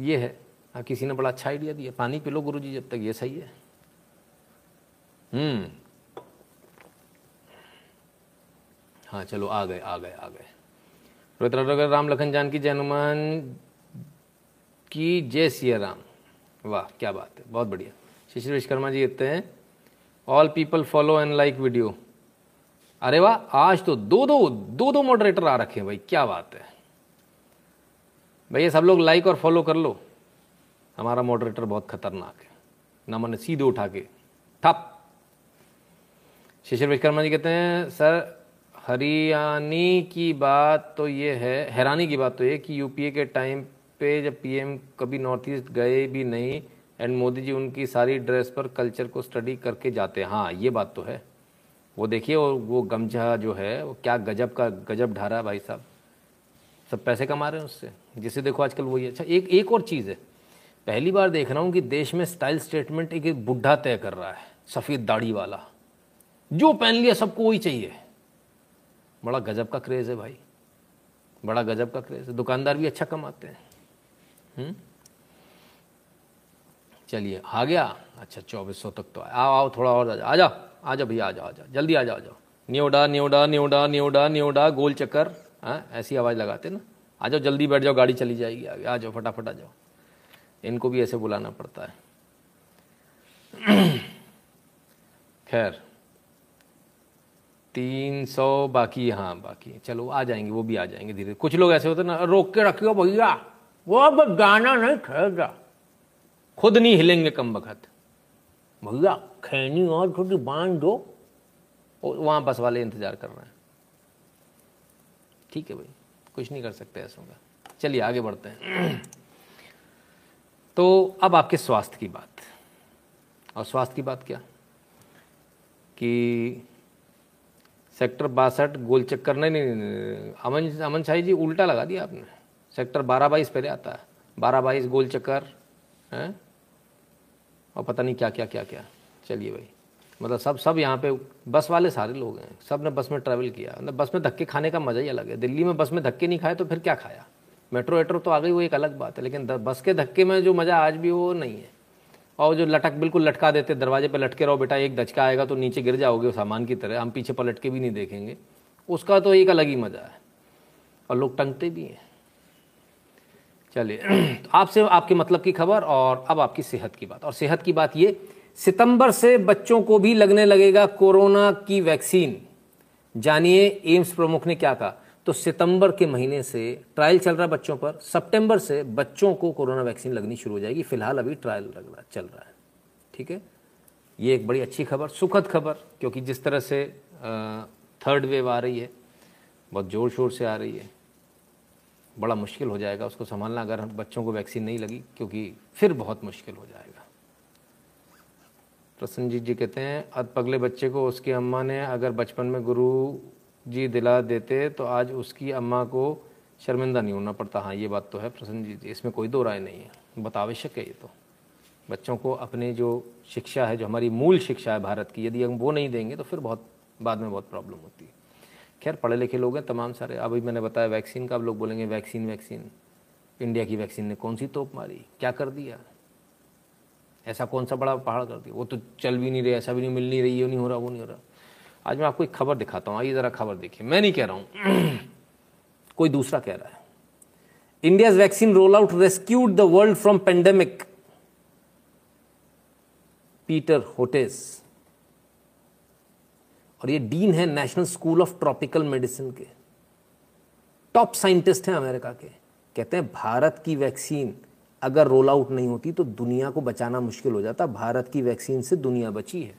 ये है। हाँ किसी ने बड़ा अच्छा आइडिया दिया। पानी पी लो गुरु जी जब तक ये सही है। हम्म। हाँ चलो, आ गए आ गए आ गए। रोहित राम लखन जान की जय हनुमान की जय सिया राम। वाह, क्या बात है, बहुत बढ़िया। शिशिर विश्वकर्मा जी कहते हैं all people follow and like video अरे वाह, आज तो दो दो दो दो मॉडरेटर आ रखे हैं भाई, क्या बात है। भैया सब लोग लाइक और फॉलो कर लो। हमारा मॉडरेटर बहुत खतरनाक है। ना मैंने सीधे उठा के। ठप। शिशिर विश्वकर्मा जी कहते हैं सर हरियाणी की बात तो ये है, हैरानी की बात तो ये कि यूपीए के टाइम पे जब पीएम कभी नॉर्थ ईस्ट गए भी नहीं एंड मोदी जी उनकी सारी ड्रेस पर कल्चर को स्टडी करके जाते हैं। हाँ ये बात तो है। वो देखिए और वो गमछा जो है, वो क्या गजब का, गजब ढा रहा है भाई साहब। सब पैसे कमा रहे हैं उससे। जिसे देखो आजकल वही अच्छा एक एक और चीज़ है। पहली बार देख रहा हूँ कि देश में स्टाइल स्टेटमेंट एक बुढ़ा तय कर रहा है, सफ़ेद दाढ़ी वाला। जो पहन लिया सबको वही चाहिए। बड़ा गजब का क्रेज़ है भाई। बड़ा गजब का क्रेज़ है। दुकानदार भी अच्छा कमाते हैं। हम्म? चलिए, आ गया। अच्छा चौबीस सौ तक तो आओ आओ थोड़ा और आ जाओ। आ जाओ भैया, आ जाओ आ जाओ। जल्दी आ जाओ आ जाओ। न्योडा न्योडा न्योडा न्योडा न्योडा, गोल चक्कर। हाँ ऐसी आवाज़ लगाते ना। आ जाओ, जल्दी बैठ जाओ, गाड़ी चली जाएगी आगे। आ जाओ, फटाफट आ जाओ। इनको भी ऐसे बुलाना पड़ता है। [CLEARS THROAT] खैर। तीन सौ, बाकी हाँ बाकी चलो, आ जाएँगे, वो भी आ जाएँगे धीरे। कुछ लोग ऐसे होते ना, रोक के रखियो भैया। वो अब गाना नहीं खेगा खुद नहीं हिलेंगे कम वक्त। भैया खैनी और थोड़ी बाँध दो। वहाँ बस वाले इंतज़ार कर रहे हैं। ठीक है भाई, कुछ नहीं कर सकते ऐसा का चलिए, आगे बढ़ते हैं। तो अब आपके स्वास्थ्य की बात। और स्वास्थ्य की बात क्या? कि सेक्टर बासठ, गोल चक्कर, नहीं नहीं नहीं अमन अमन शाही जी, उल्टा लगा दिया आपने। सेक्टर बारह बाईस पहले आता है। बारह बाईस, गोल चक्कर, हैं? और पता नहीं क्या क्या क्या क्या। चलिए भाई। मतलब सब सब यहाँ पे, बस वाले सारे लोग हैं। सबने बस में ट्रैवल किया। मतलब बस में धक्के खाने का मज़ा ही अलग है। दिल्ली में बस में धक्के नहीं खाए तो फिर क्या खाया? मेट्रो वेट्रो तो आ गई, वो एक अलग बात है। लेकिन बस के धक्के में जो मज़ा आज भी वो नहीं है। और जो लटक, बिल्कुल लटका देते, दरवाजे पे लटके रहो बेटा, एक दचका आएगा तो नीचे गिर जाओगे सामान की तरह, हम पीछे पलट के भी नहीं देखेंगे। उसका तो एक अलग ही मज़ा है। और लोग टंगते भी हैं। चलिए तो आपसे, आपके मतलब की खबर और अब आपकी सेहत की बात। और सेहत की बात ये, सितंबर से बच्चों को भी लगने लगेगा कोरोना की वैक्सीन। जानिए, एम्स प्रमुख ने क्या कहा? तो सितंबर के महीने से ट्रायल चल रहा है बच्चों पर। सितंबर से बच्चों को कोरोना वैक्सीन लगनी शुरू हो जाएगी। फ़िलहाल अभी ट्रायल लग रहा, चल रहा है। ठीक है? ये एक बड़ी अच्छी खबर, सुखद खबर, क्योंकि जिस तरह से थर्ड वेव आ रही है, बहुत ज़ोर शोर से आ रही है, बड़ा मुश्किल हो जाएगा उसको संभालना अगर हम बच्चों को वैक्सीन नहीं लगी, क्योंकि फिर बहुत मुश्किल हो जाएगा। प्रसन्नजीत जी कहते हैं, अब पगले बच्चे को उसकी अम्मा ने अगर बचपन में गुरु जी दिला देते तो आज उसकी अम्मा को शर्मिंदा नहीं होना पड़ता। हाँ ये बात तो है, प्रसन्न जी, इसमें कोई दो राय नहीं है। बतावश्यक है ये तो। बच्चों को अपने जो शिक्षा है, जो हमारी मूल शिक्षा है भारत की, यदि हम वो नहीं देंगे तो फिर बहुत, बाद में बहुत प्रॉब्लम होती है। खैर पढ़े लिखे लोग हैं तमाम सारे। अभी मैंने बताया, वैक्सीन का अब लोग बोलेंगे, वैक्सीन वैक्सीन। इंडिया की वैक्सीन ने कौन सी तोप मारी? क्या कर दिया? ऐसा कौन सा बड़ा पहाड़ कर दिया? वो तो चल भी नहीं रही, ऐसा भी नहीं, मिल नहीं रही, ये नहीं हो रहा, वो नहीं हो रहा। आज मैं आपको एक खबर दिखाता हूँ, आइए ज़रा खबर देखिए। मैं नहीं कह रहा हूँ, [CLEARS THROAT] कोई दूसरा कह रहा है। India's vaccine roll out rescued the world from pandemic Peter Hotez और ये डीन है national school of tropical medicine के। टॉप साइंटिस्ट हैं अमेरिका के। कहते हैं, भारत की वैक्सीन अगर रोल आउट नहीं होती तो दुनिया को बचाना मुश्किल हो जाता। भारत की वैक्सीन से दुनिया बची है।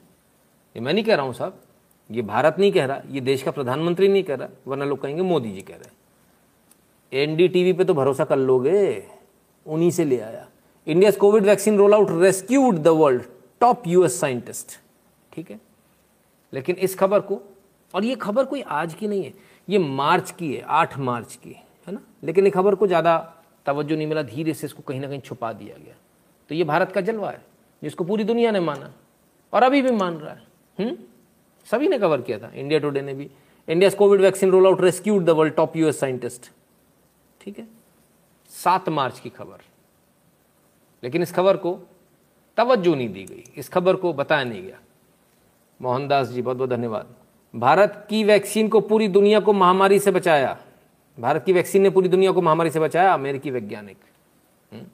ये मैं नहीं कह रहा हूँ, साहब। ये भारत नहीं कह रहा, ये देश का प्रधानमंत्री नहीं कह रहा, वरना लोग कहेंगे मोदी जी कह रहे हैं। एनडीटीवी पे तो भरोसा कर लोगे, उन्हीं से ले आया। India covid vaccine roll out rescued the world, top US scientist. ठीक है? लेकिन इस खबर को, और ये खबर कोई आज की नहीं है, ये मार्च की है, आठ मार्च की, है ना? लेकिन ये खबर को ज़्यादा तवज्जो नहीं मिला, धीरे से इसको कहीं ना कहीं छुपा दिया गया। तो ये भारत का जलवा है, जिसको पूरी दुनिया ने माना, और अभी भी मान रहा है। हुँ? सभी ने कवर किया था। इंडिया टुडे ने भी। India covid vaccine roll out rescued the world top US scientist ठीक है? सात मार्च की खबर। लेकिन इस खबर को तवज्जो नहीं दी गई। इस खबर को बताया नहीं गया। मोहनदास जी बहुत बहुत धन्यवाद। भारत की वैक्सीन को पूरी दुनिया को महामारी से बचाया। भारत की वैक्सीन ने पूरी दुनिया को महामारी से बचाया, अमेरिकी वैज्ञानिक। हम्म?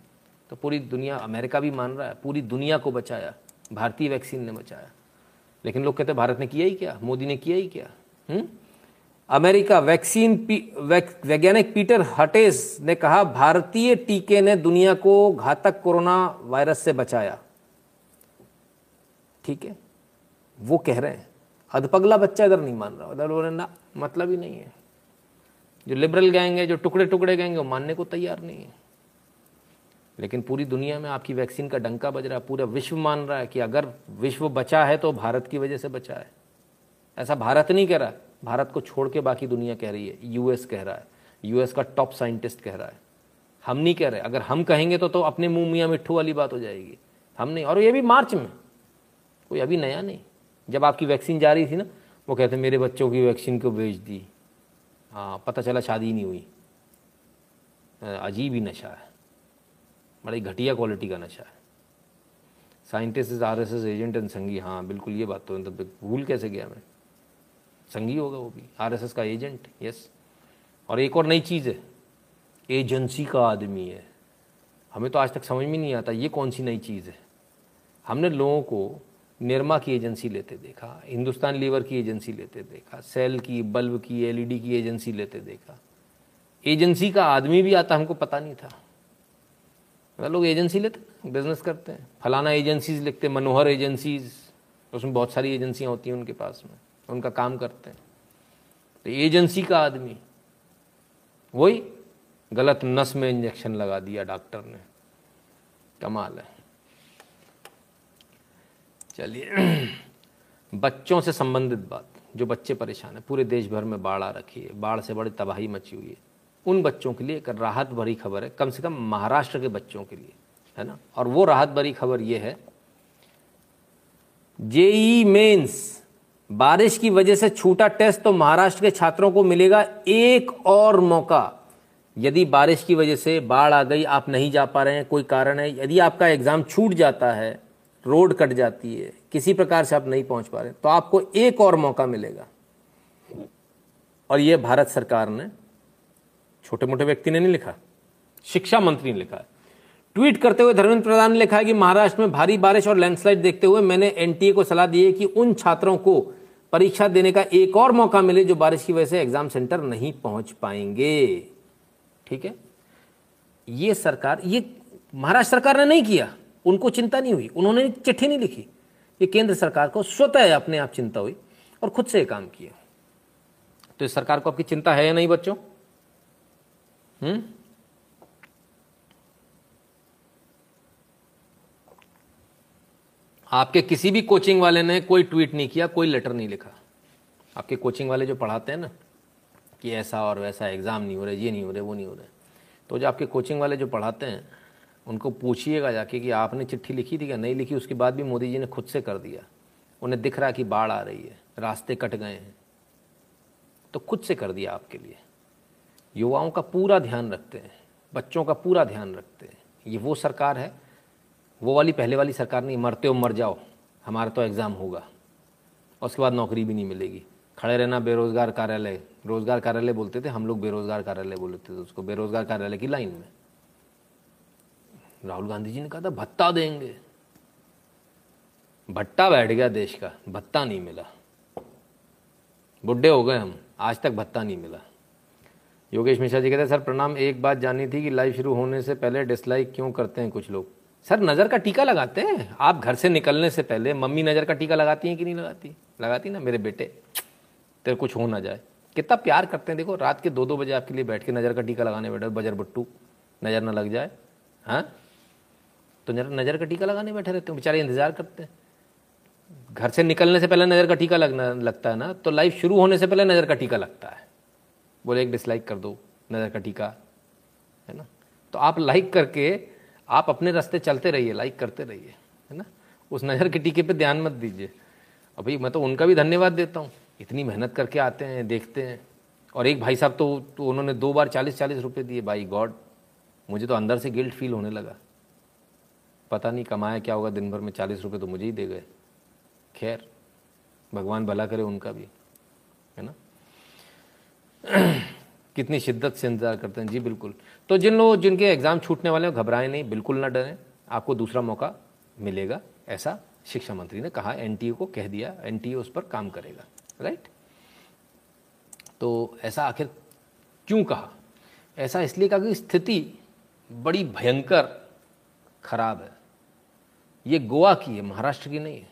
तो पूरी दुनिया, अमेरिका भी मान रहा है, पूरी दुनिया को बचाया। भारतीय वैक्सीन ने बचाया। लेकिन लोग कहते भारत ने किया ही क्या? मोदी ने किया ही क्या? हुँ? हम्म? अमेरिका वैक्सीन वैज्ञानिक पीटर हटेस ने कहा, भारतीय टीके ने दुनिया को घातक कोरोना वायरस से बचाया। ठीक है? वो कह रहे हैं। अधपगला बच्चा इधर नहीं मान रहा। उधर बोले, ना मतलब ही नहीं है। जो लिबरल गैंग है, जो टुकड़े टुकड़े गैंग है, वो मानने को तैयार नहीं है। लेकिन पूरी दुनिया में आपकी वैक्सीन का डंका बज रहा है, पूरा विश्व मान रहा है कि अगर विश्व बचा है तो भारत की वजह से बचा है। ऐसा भारत नहीं कह रहा, भारत को छोड़ के बाकी दुनिया कह रही है, यूएस कह रहा है, यूएस का टॉप साइंटिस्ट कह रहा है। हम नहीं कह रहे, अगर हम कहेंगे तो तो अपने मुँह मियाँ मिट्ठू वाली बात हो जाएगी। हम नहीं, और ये भी मार्च में, कोई अभी नया नहीं। जब आपकी वैक्सीन जा रही थी ना, वो कहते, मेरे बच्चों की वैक्सीन को भेज दी। हाँ पता चला शादी नहीं हुई। अजीब ही नशा है। बड़ी घटिया क्वालिटी का नशा है। Scientist is R S S agent and Sanghi हाँ बिल्कुल ये बात तो मतलब भूल कैसे गया मैं? संगी होगा वो भी। आर एस एस का एजेंट यस और एक और नई चीज़ है। एजेंसी का आदमी है। हमें तो आज तक समझ में नहीं आता ये कौन सी नई चीज़ है। हमने लोगों को निरमा की एजेंसी लेते देखा, हिंदुस्तान लीवर की एजेंसी लेते देखा सेल की बल्ब की एलईडी की एजेंसी लेते देखा। एजेंसी का आदमी भी आता हमको पता नहीं था। लोग एजेंसी लेते हैं बिज़नेस करते हैं। फलाना एजेंसीज लिखते हैं, मनोहर एजेंसीज उसमें बहुत सारी एजेंसियाँ होती हैं उनके पास में, उनका काम करते हैं। तो एजेंसी का आदमी, वही गलत नस में इंजेक्शन लगा दिया डॉक्टर ने। कमाल है। चलिए, [CLEARS THROAT] बच्चों से संबंधित बात, जो बच्चे परेशान हैं, पूरे देश भर में बाढ़ आ रखी है, बाढ़ से बड़ी तबाही मची हुई है। उन बच्चों के लिए एक राहत भरी खबर है, कम से कम महाराष्ट्र के बच्चों के लिए, है ना? और वो राहत भरी खबर ये है, जेई मेंस, बारिश की वजह से छूटा टेस्ट तो महाराष्ट्र के छात्रों को मिलेगा एक और मौका। यदि बारिश की वजह से बाढ़ आ गई, आप नहीं जा पा रहे हैं, कोई कारण है, यदि आपका एग्ज़ाम छूट जाता है, रोड कट जाती है, किसी प्रकार से आप नहीं पहुँच पा रहे तो आपको एक और मौका मिलेगा। और ये भारत सरकार ने छोटे मोटे व्यक्ति ने नहीं लिखा, शिक्षा मंत्री ने लिखा। ट्वीट करते हुए धर्मेंद्र प्रधान ने लिखा है कि महाराष्ट्र में भारी बारिश और लैंडस्लाइड देखते हुए मैंने एनटीए को सलाह दी है कि उन छात्रों को परीक्षा देने का एक और मौका मिले जो बारिश की वजह से एग्ज़ाम सेंटर नहीं पहुँच पाएँगे। ठीक है? ये सरकार, ये महाराष्ट्र सरकार ने नहीं किया। उनको चिंता नहीं हुई। उन्होंने चिट्ठी नहीं लिखी। ये केंद्र सरकार को स्वतः अपने आप चिंता हुई और खुद से काम किया। तो इस सरकार को आपकी चिंता है या नहीं बच्चों? हम्म आपके किसी भी कोचिंग वाले ने कोई ट्वीट नहीं किया, कोई लेटर नहीं लिखा। आपके कोचिंग वाले जो पढ़ाते हैं ना, कि ऐसा और वैसा एग्ज़ाम नहीं हो रहे, ये नहीं हो रहे, वो नहीं हो रहे। तो जो आपके कोचिंग वाले जो पढ़ाते हैं, उनको पूछिएगा जाके कि आपने चिट्ठी लिखी थी क्या? नहीं लिखी, उसके बाद भी मोदी जी ने खुद से कर दिया। उन्हें दिख रहा कि बाढ़ आ रही है, रास्ते कट गए हैं। तो खुद से कर दिया आपके लिए। युवाओं का पूरा ध्यान रखते हैं, बच्चों का पूरा ध्यान रखते हैं। ये वो सरकार है, वो वाली पहले वाली सरकार नहीं, मरते हो मर जाओ, हमारा तो एग्ज़ाम होगा और उसके बाद नौकरी भी नहीं मिलेगी। खड़े रहना बेरोजगार कार्यालय, रोज़गार कार्यालय बोलते थे, हम लोग बेरोजगार कार्यालय बोलते थे उसको, बेरोजगार कार्यालय की लाइन में। राहुल गांधी जी ने कहा था, भत्ता देंगे। भट्टा बैठ गया देश का, भत्ता नहीं मिला। बुढ़े हो गए हम, आज तक भत्ता नहीं मिला। योगेश मिश्रा जी कहते हैं, सर, प्रणाम, एक बात जाननी थी कि लाइव शुरू होने से पहले डिसलाइक क्यों करते हैं कुछ लोग? सर, नज़र का टीका लगाते हैं। आप घर से निकलने से पहले मम्मी नज़र का टीका लगाती हैं कि नहीं लगाती? लगाती ना, मेरे बेटे। तेरे कुछ हो ना जाए। कितना प्यार करते हैं, देखो, रात के दो दो बजे आपके लिए बैठ के नज़र का टीका लगाने बैठे बजर बट्टू। नज़र ना लग जाए हाँ? तो नज़र का टीका लगाने बैठे रहते हैं, बेचारे इंतज़ार करते हैं। घर से निकलने से पहले नज़र का टीका लगना, लगता है ना तो लाइफ शुरू होने से पहले नज़र का टीका लगता है। बोले एक डिसलाइक कर दो नज़र का टीका है ना? तो आप लाइक करके आप अपने रास्ते चलते रहिए लाइक करते रहिए है ना? उस नज़र के टीके पे ध्यान मत दीजिए। भाई मैं तो उनका भी धन्यवाद देता हूँ। इतनी मेहनत करके आते हैं देखते हैं। और एक भाई साहब तो, तो उन्होंने दो बार चालीस चालीस रुपये दिए। भाई गॉड मुझे तो अंदर से गिल्ट फील होने लगा। पता नहीं कमाया क्या होगा दिन भर में चालीस रुपये तो मुझे ही दे गए। खैर भगवान भला करे उनका भी। कितनी शिद्दत से इंतज़ार करते हैं। जी, बिल्कुल। तो जिन लोग, जिनके एग्ज़ाम छूटने वाले हैं घबराएँ नहीं, बिल्कुल ना डरें। आपको दूसरा मौका मिलेगा, ऐसा शिक्षा मंत्री ने कहा, एनटीए को कह दिया, एनटीए उस पर काम करेगा, राइट? तो ऐसा आखिर क्यों कहा? ऐसा इसलिए कहा कि स्थिति बड़ी भयंकर खराब है। ये गोवा की है, महाराष्ट्र की नहीं है।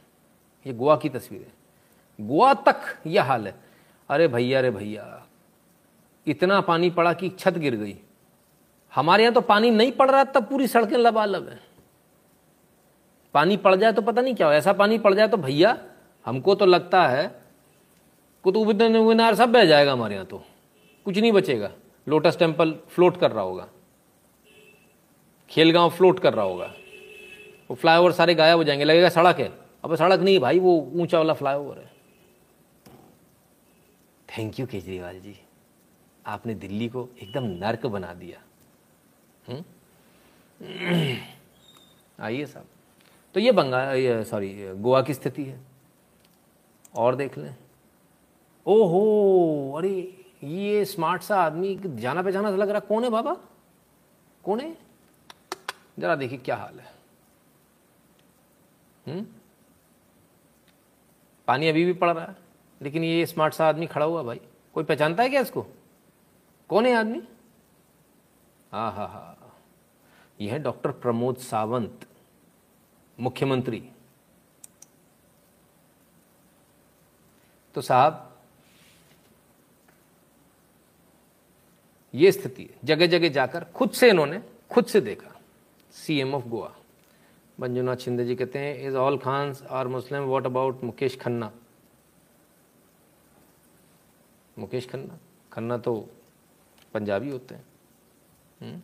ये गोवा की तस्वीर है। गोवा तक यह हाल है। अरे भैया अरे भैया इतना पानी पड़ा कि छत गिर गई। हमारे यहाँ तो पानी नहीं पड़ रहा, तब पूरी सड़कें लबालब है। पानी पड़ जाए तो पता नहीं क्या हो, ऐसा पानी पड़ जाए तो भैया, हमको तो लगता है कुतुब मीनार सब बह जाएगा हमारे यहाँ तो। कुछ नहीं बचेगा। लोटस टेंपल फ्लोट कर रहा होगा। खेलगांव फ्लोट कर रहा होगा। वो फ्लाईओवर सारे गायब हो जाएँगे, लगेगा सड़क है। अब सड़क नहीं भाई, वो ऊँचा वाला फ्लाईओवर है। Thank you Kejriwal ji. आपने दिल्ली को एकदम नर्क बना दिया। हम्म? आइए साहब। तो ये बंगाल सॉरी गोवा की स्थिति है। और देख लें। ओहो, अरे, ये स्मार्ट सा आदमी जाना पहचाना लग रहा कौन है बाबा? कौन है? जरा देखिए क्या हाल है। हुँ? पानी अभी भी पड़ रहा है, लेकिन ये स्मार्ट सा आदमी खड़ा हुआ भाई। कोई पहचानता है क्या इसको? कौन है आदमी? हा हा हा। यह है डॉक्टर प्रमोद सावंत, मुख्यमंत्री। तो साहब, ये स्थिति है। जगह जगह जाकर खुद से इन्होंने, खुद से देखा। सीएम ऑफ़ गोवा मंजुनाथ शिंदे जी कहते हैं is all Khans are Muslim what about Mukesh Khanna Mukesh Khanna? Khanna तो पंजाबी होते हैं। हम्म।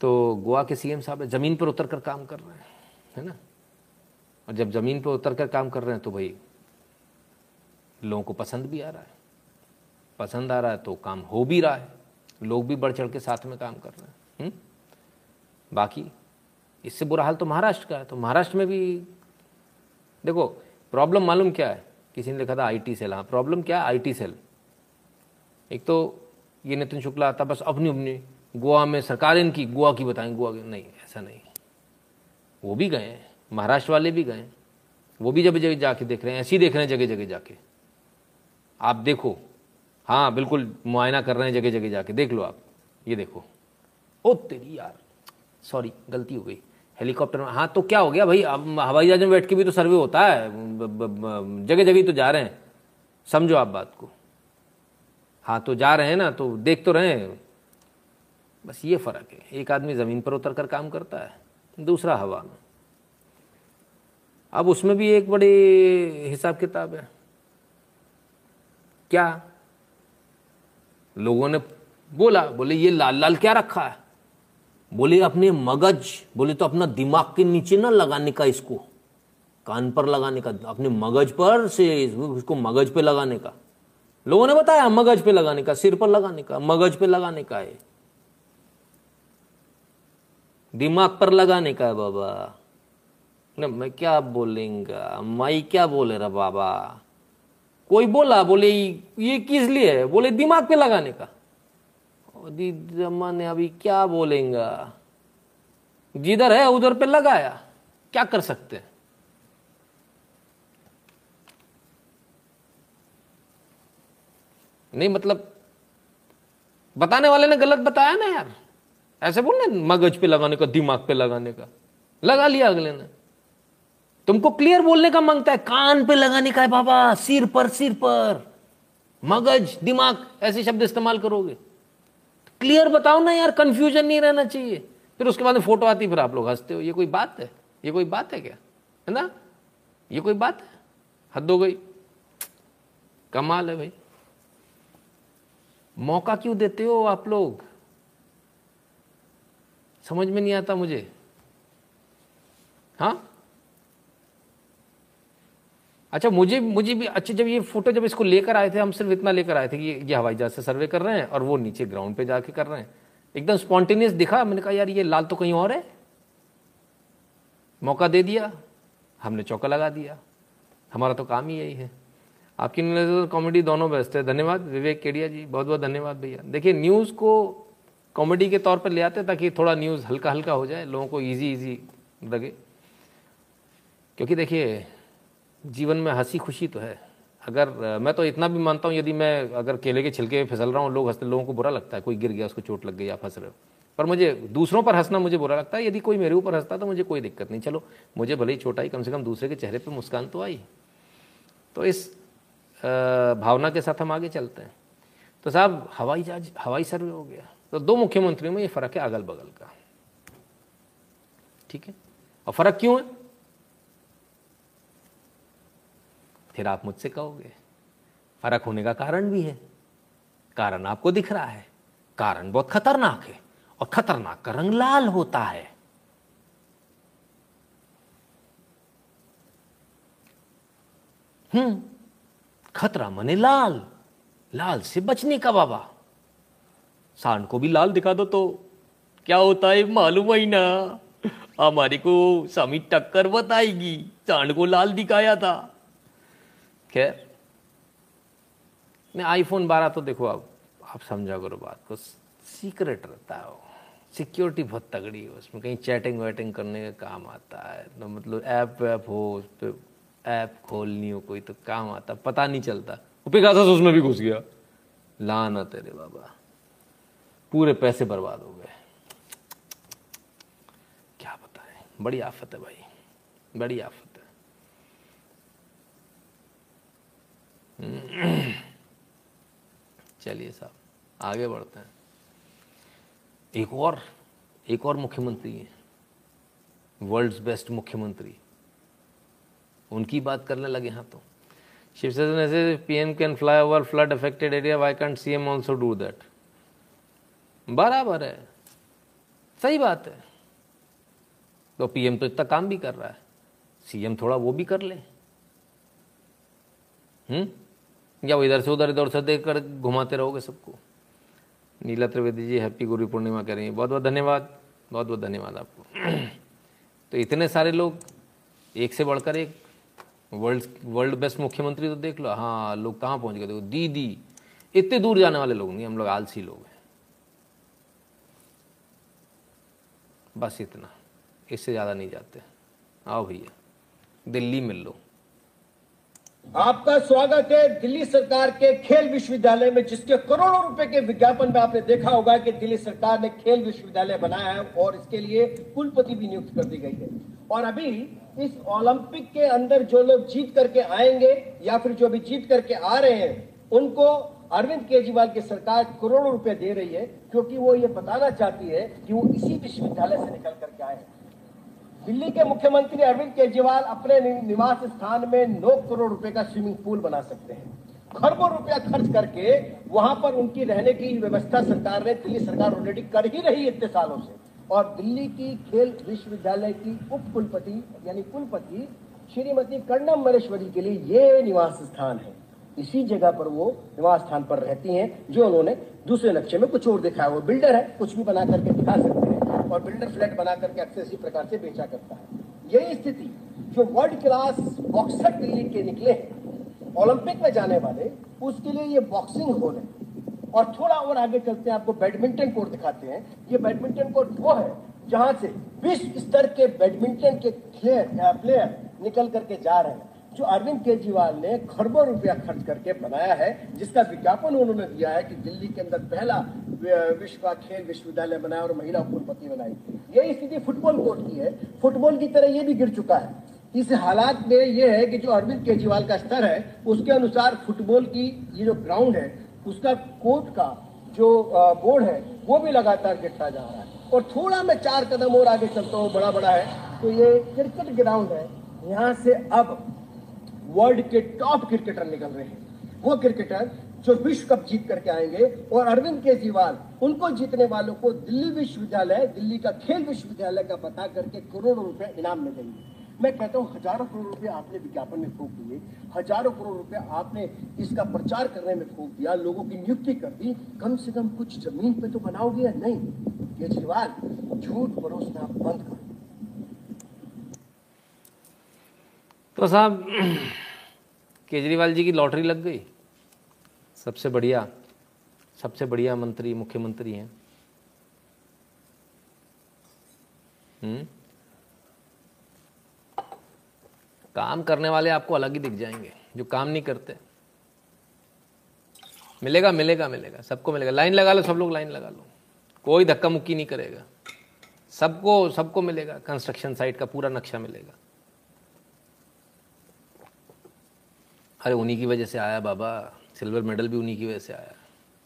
तो गोवा के सीएम साहब ज़मीन पर उतर कर काम कर रहे हैं, है ना? और जब ज़मीन पर उतर कर काम कर रहे हैं तो भाई लोगों को पसंद भी आ रहा है। पसंद आ रहा है तो काम हो भी रहा है। लोग भी बढ़ चढ़ के साथ में काम कर रहे हैं? हम्म। बाकी इससे बुरा हाल तो महाराष्ट्र का है। तो महाराष्ट्र में भी देखो प्रॉब्लम मालूम क्या है? किसी ने लिखा था आईटी सेल हाँ प्रॉब्लम क्या है? आईटी सेल एक तो ये नितिन शुक्ला आता, बस अपनी अपनी गोवा में सरकार इनकी, गोवा की बताएँ, गोवा की, नहीं, ऐसा नहीं। वो भी गए महाराष्ट्र वाले भी गए वो भी जगह जगह जाके देख रहे हैं, ऐसे ही देख रहे हैं जगह जगह जाके। आप देखो हाँ बिल्कुल मुआयना कर रहे हैं जगह जगह जाके, देख लो आप, ये देखो। ओ, तेरी यार, सॉरी, गलती हो गई, हेलीकॉप्टर में हाँ तो क्या हो गया भाई, अब हवाई जहाज़ में बैठ के भी तो सर्वे होता है जगह जगह तो जा रहे हैं। समझो आप बात को। हाँ तो जा रहे हैं ना तो देख तो रहे हैं। बस ये फ़र्क है, एक आदमी ज़मीन पर उतर कर काम करता है, दूसरा हवा में। अब उसमें भी एक बड़ी हिसाब किताब है। क्या? लोगों ने बोला, बोले, ये लाल लाल क्या रखा है? बोले, अपने मगज, बोले तो अपना दिमाग के नीचे ना लगाने का इसको, कान पर लगाने का, अपने मगज पर से उसको मगज पे लगाने का। लोगों ने बताया मगज पे लगाने का, सिर पर लगाने का, मगज पे लगाने का है। दिमाग पर लगाने का है बाबा। न, मैं क्या बोलेंगा? माई क्या बोले रहा बाबा? कोई बोला, बोले, ये किस लिए है? बोले, दिमाग पे लगाने का। ने अभी क्या बोलेगा? जिधर है, उधर पे लगाया। क्या कर सकते हैं? नहीं मतलब बताने वाले ने गलत बताया ना यार। ऐसे बोलने मगज पे लगाने का, दिमाग पे लगाने का। लगा लिया अगले ने। तुमको क्लियर बोलने का माँगता है कान पे लगाने का है बाबा, सिर पर सिर पर। मगज, दिमाग, ऐसे शब्द इस्तेमाल करोगे। क्लियर बताओ ना यार कंफ्यूजन नहीं रहना चाहिए। फिर उसके बाद फ़ोटो आती, फिर आप लोग हँसते हो। ये कोई बात है? ये कोई बात है क्या? है ना? ये कोई बात है? हद हो गई। कमाल है भाई। मौका क्यों देते हो आप लोग? समझ में नहीं आता मुझे। हाँ? अच्छा मुझे मुझे भी अच्छा जब ये फ़ोटो जब इसको लेकर आए थे, हम सिर्फ़ इतना लेकर आए थे कि ये हवाई जहाज़ से सर्वे कर रहे हैं और वो नीचे ग्राउंड पे जाके कर रहे हैं। एकदम स्पॉन्टेनियस दिखा, मैंने कहा, यार, ये लाल तो कहीं और है? मौका दे दिया, हमने चौका लगा दिया। हमारा तो काम ही यही है। आपकी नज़र कॉमेडी दोनों बेस्ट है। धन्यवाद। विवेक केडिया जी बहुत बहुत धन्यवाद भैया। देखिए न्यूज़ को कॉमेडी के तौर पर ले आते हैं ताकि थोड़ा न्यूज़ हल्का हल्का हो जाए, लोगों को ईजी ईजी लगे। क्योंकि देखिए, जीवन में हँसी खुशी तो है। अगर, मैं तो इतना भी मानता हूँ, यदि मैं अगर केले के छिलके में फिसल रहा हूँ, लोग हँसते, लोगों को बुरा लगता है। कोई गिर गया, उसको चोट लग गई, आप हंस रहे हो। पर मुझे, दूसरों पर हंसना मुझे बुरा लगता है। यदि कोई मेरे ऊपर हंसता तो मुझे कोई दिक्कत नहीं। चलो, मुझे भले ही छोटा ही कम से कम दूसरे के चेहरे पर मुस्कान तो आई। तो इस भावना के साथ हम आगे चलते हैं। तो साहब, हवाई जहाज़, हवाई सर्वे हो गया। तो दो मुख्यमंत्रियों में ये फ़र्क है अगल बगल का। ठीक है? और फ़र्क क्यों है? फिर आप मुझसे कहोगे, फ़र्क होने का कारण भी है। कारण आपको दिख रहा है। कारण बहुत खतरनाक है, और खतरनाक का रंग लाल होता है। हम्म। खतरा मने लाल। लाल से बचने का बाबा। सांड को भी लाल दिखा दो तो। क्या होता है, मालूम ही ना। हमारे को स्वामी टक्कर बताएगी, सांड को लाल दिखाया था। खैर नहीं आईफोन बारह तो देखो आप आप समझा करो बात को सीक्रेट रहता है सिक्योरिटी बहुत तगड़ी है, उसमें कहीं चैटिंग वैटिंग करने का काम आता है। तो मतलब ऐप वैप हो, उस पर ऐप खोलनी हो, कोई तो काम आता, पता नहीं चलता। पिकासा उसमें भी घुस गया। लाना तेरे बाबा। पूरे पैसे बर्बाद हो गए। क्या बताएँ? बड़ी आफत है भाई। बड़ी आफत है। चलिए साहब, आगे बढ़ते हैं। एक और एक और मुख्यमंत्री है। वर्ल्ड्स बेस्ट मुख्यमंत्री। उनकी बात करने लगे हाँ तो। शिवसेना ऐसे PM can fly over flood affected area why can't CM also do that बराबर है। सही बात है। तो पीएम तो इतना काम भी कर रहा है। सीएम थोड़ा वो भी कर ले। हम्म? या वो इधर से उधर, इधर से देख कर घुमाते रहोगे सबको। नीला त्रिवेदी जी हैप्पी गुरु पूर्णिमा हैं। बहुत बहुत धन्यवाद। बहुत बहुत धन्यवाद आपको। [CLEARS THROAT] तो इतने सारे लोग, एक से बढ़कर एक वर्ल्ड वर्ल्ड बेस्ट मुख्यमंत्री तो देख लो। हाँ लोग कहाँ पहुँच गए? देखो, दीदी, इतने दूर जाने वाले लोग नहीं, हम लोग आलसी लोग हैं। बस इतना। इससे ज़्यादा नहीं जाते। आओ भैया, दिल्ली मिल लो। आपका स्वागत है दिल्ली सरकार के खेल विश्वविद्यालय में, जिसके करोड़ों रुपए के विज्ञापन में आपने देखा होगा कि दिल्ली सरकार ने खेल विश्वविद्यालय बनाया है और इसके लिए कुलपति भी नियुक्त कर दी गई है। और अभी इस ओलंपिक के अंदर जो लोग जीत करके आएँगे या फिर जो भी जीत करके आ रहे हैं, उनको अरविंद केजरीवाल की के सरकार करोड़ों रुपए दे रही है, क्योंकि वो ये बताना चाहती है कि वो इसी विश्वविद्यालय से निकल करके आए। दिल्ली के मुख्यमंत्री अरविंद केजरीवाल अपने निवास स्थान में नौ करोड़ रुपए का स्विमिंग पूल बना सकते हैं। खरबों रुपया खर्च करके वहाँ पर उनकी रहने की व्यवस्था सरकार ने, दिल्ली सरकार ऑलरेडी कर ही रही है इतने सालों से। और दिल्ली की खेल विश्वविद्यालय की उप कुलपति, यानी कुलपति, श्रीमती कर्णम मरेश्वरी के लिए ये निवास स्थान है। इसी जगह पर वो निवास स्थान पर रहती हैं, जो उन्होंने दूसरे नक्शे में कुछ और दिखाया वो बिल्डर है, कुछ भी बना करके दिखा सकते हैं और बिल्डर फ्लैट बना करके अक्सर इसी प्रकार से बेचा करता है। यही स्थिति जो वर्ल्ड क्लास बॉक्सर दिल्ली के निकले ओलंपिक में जाने वाले, उसके लिए ये बॉक्सिंग हॉल है। और थोड़ा और आगे चलते हैं, आपको बैडमिंटन कोर्ट दिखाते हैं। ये बैडमिंटन कोर्ट वो है, जहाँ से विश्व स्तर के बैडमिंटन के प्लेयर निकल करके जा रहे हैं, जो अरविंद केजरीवाल ने खरबों रुपया खर्च करके बनाया है, जिसका विज्ञापन उन्होंने दिया है कि दिल्ली के अंदर पहला विश्व का खेल विश्वविद्यालय बनाया और महिला कुलपति बनाई यही स्थिति फुटबॉल कोर्ट की है। फुटबॉल की तरह ये भी गिर चुका है। इस हालात में ये है कि जो अरविंद केजरीवाल का स्तर है, उसके अनुसार फुटबॉल की ये जो ग्राउंड है उसका कोर्ट का जो बोर्ड है, वो भी लगातार गिरता जा रहा है। और थोड़ा मैं चार कदम और आगे चलता हूँ बड़ा बड़ा है तो ये क्रिकेट ग्राउंड है। यहाँ से अब वर्ल्ड के टॉप क्रिकेटर निकल रहे हैं। वो क्रिकेटर जो विश्व कप जीत करके आएँगे और अरविंद केजरीवाल, उनको जीतने वालों को दिल्ली विश्वविद्यालय, दिल्ली का खेल विश्वविद्यालय का बता करके करोड़ों रुपए इनाम में देंगे मैं कहता हूँ, हज़ारों करोड़ रुपए आपने विज्ञापन में फूक दिए, हज़ारों करोड़ रुपए आपने इसका प्रचार करने में फूक दिया, लोगों की नियुक्ति कर दी, कम से कम कुछ ज़मीन पे तो बनाओगे या नहीं? केजरीवाल, झूठ परोसना बंद करो। तो साहब, केजरीवाल जी की लॉटरी लग गई। सबसे बढ़िया सबसे बढ़िया मंत्री, मुख्यमंत्री हैं हम्म काम करने वाले आपको अलग ही दिख जाएँगे, जो काम नहीं करते। मिलेगा मिलेगा मिलेगा, सबको मिलेगा। लाइन लगा लो, सब लोग लाइन लगा लो। कोई धक्का मुक्की नहीं करेगा। सबको सबको मिलेगा। कंस्ट्रक्शन साइट का पूरा नक्शा मिलेगा। अरे, उन्हीं की वजह से आया बाबा। सिल्वर मेडल भी उन्हीं की वजह से आया।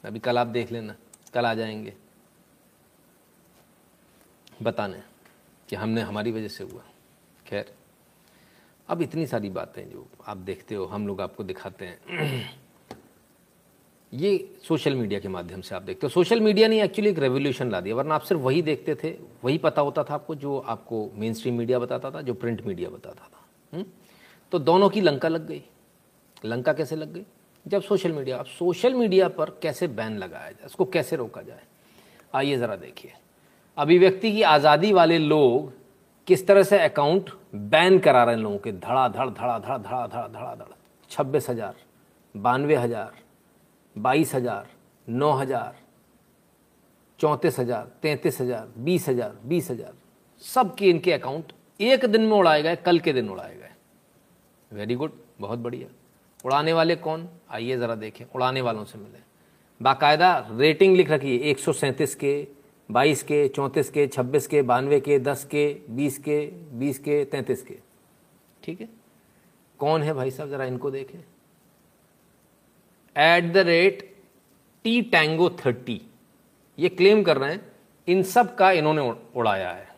अभी कल आप देख लेना। कल आ जाएँगे। बताने कि हमने हमारी वजह से हुआ। खैर। अब इतनी सारी बातें जो आप देखते हो, हम लोग आपको दिखाते हैं। [CLEARS THROAT] ये सोशल मीडिया के माध्यम से आप देखते हो। सोशल मीडिया ने एक्चुअली एक रेवोल्यूशन ला दिया, वरना आप सिर्फ़ वही देखते थे, वही पता होता था आपको जो आपको मेन स्ट्रीम मीडिया बताता था, जो प्रिंट मीडिया बताता था? हम्म? तो दोनों की लंका लग गई। लंका कैसे लग गई? जब सोशल मीडिया, अब सोशल मीडिया पर कैसे बैन लगाया जाए उसको कैसे रोका जाए? आइए ज़रा देखिए। अभिव्यक्ति की आज़ादी वाले लोग किस तरह से अकाउंट बैन करा रहे हैं लोगों के धड़ा धड़ धड़ा धड़ धड़ा धड़ धड़ा छब्बीस हज़ार, बानवे हज़ार, बाईस हज़ार, नौ हज़ार, चौंतीस हज़ार, तैंतीस हज़ार, बीस हज़ार बीस हज़ार। सबके इनके अकाउंट एक दिन में उड़ाए गए, कल के दिन उड़ाए गए। वेरी गुड बहुत बढ़िया। उड़ाने वाले कौन? आइए ज़रा देखें, उड़ाने वालों से मिले। बाकायदा रेटिंग लिख रखी है एक के बाईस के चौंतीस के छब्बीस के बानवे के दस के बीस के बीस के तैंतीस के। ठीक है? कौन है भाई साहब? ज़रा इनको देखें। At the rate T tango thirty ये क्लेम कर रहे हैं। इन सब का इन्होंने उड़ाया है।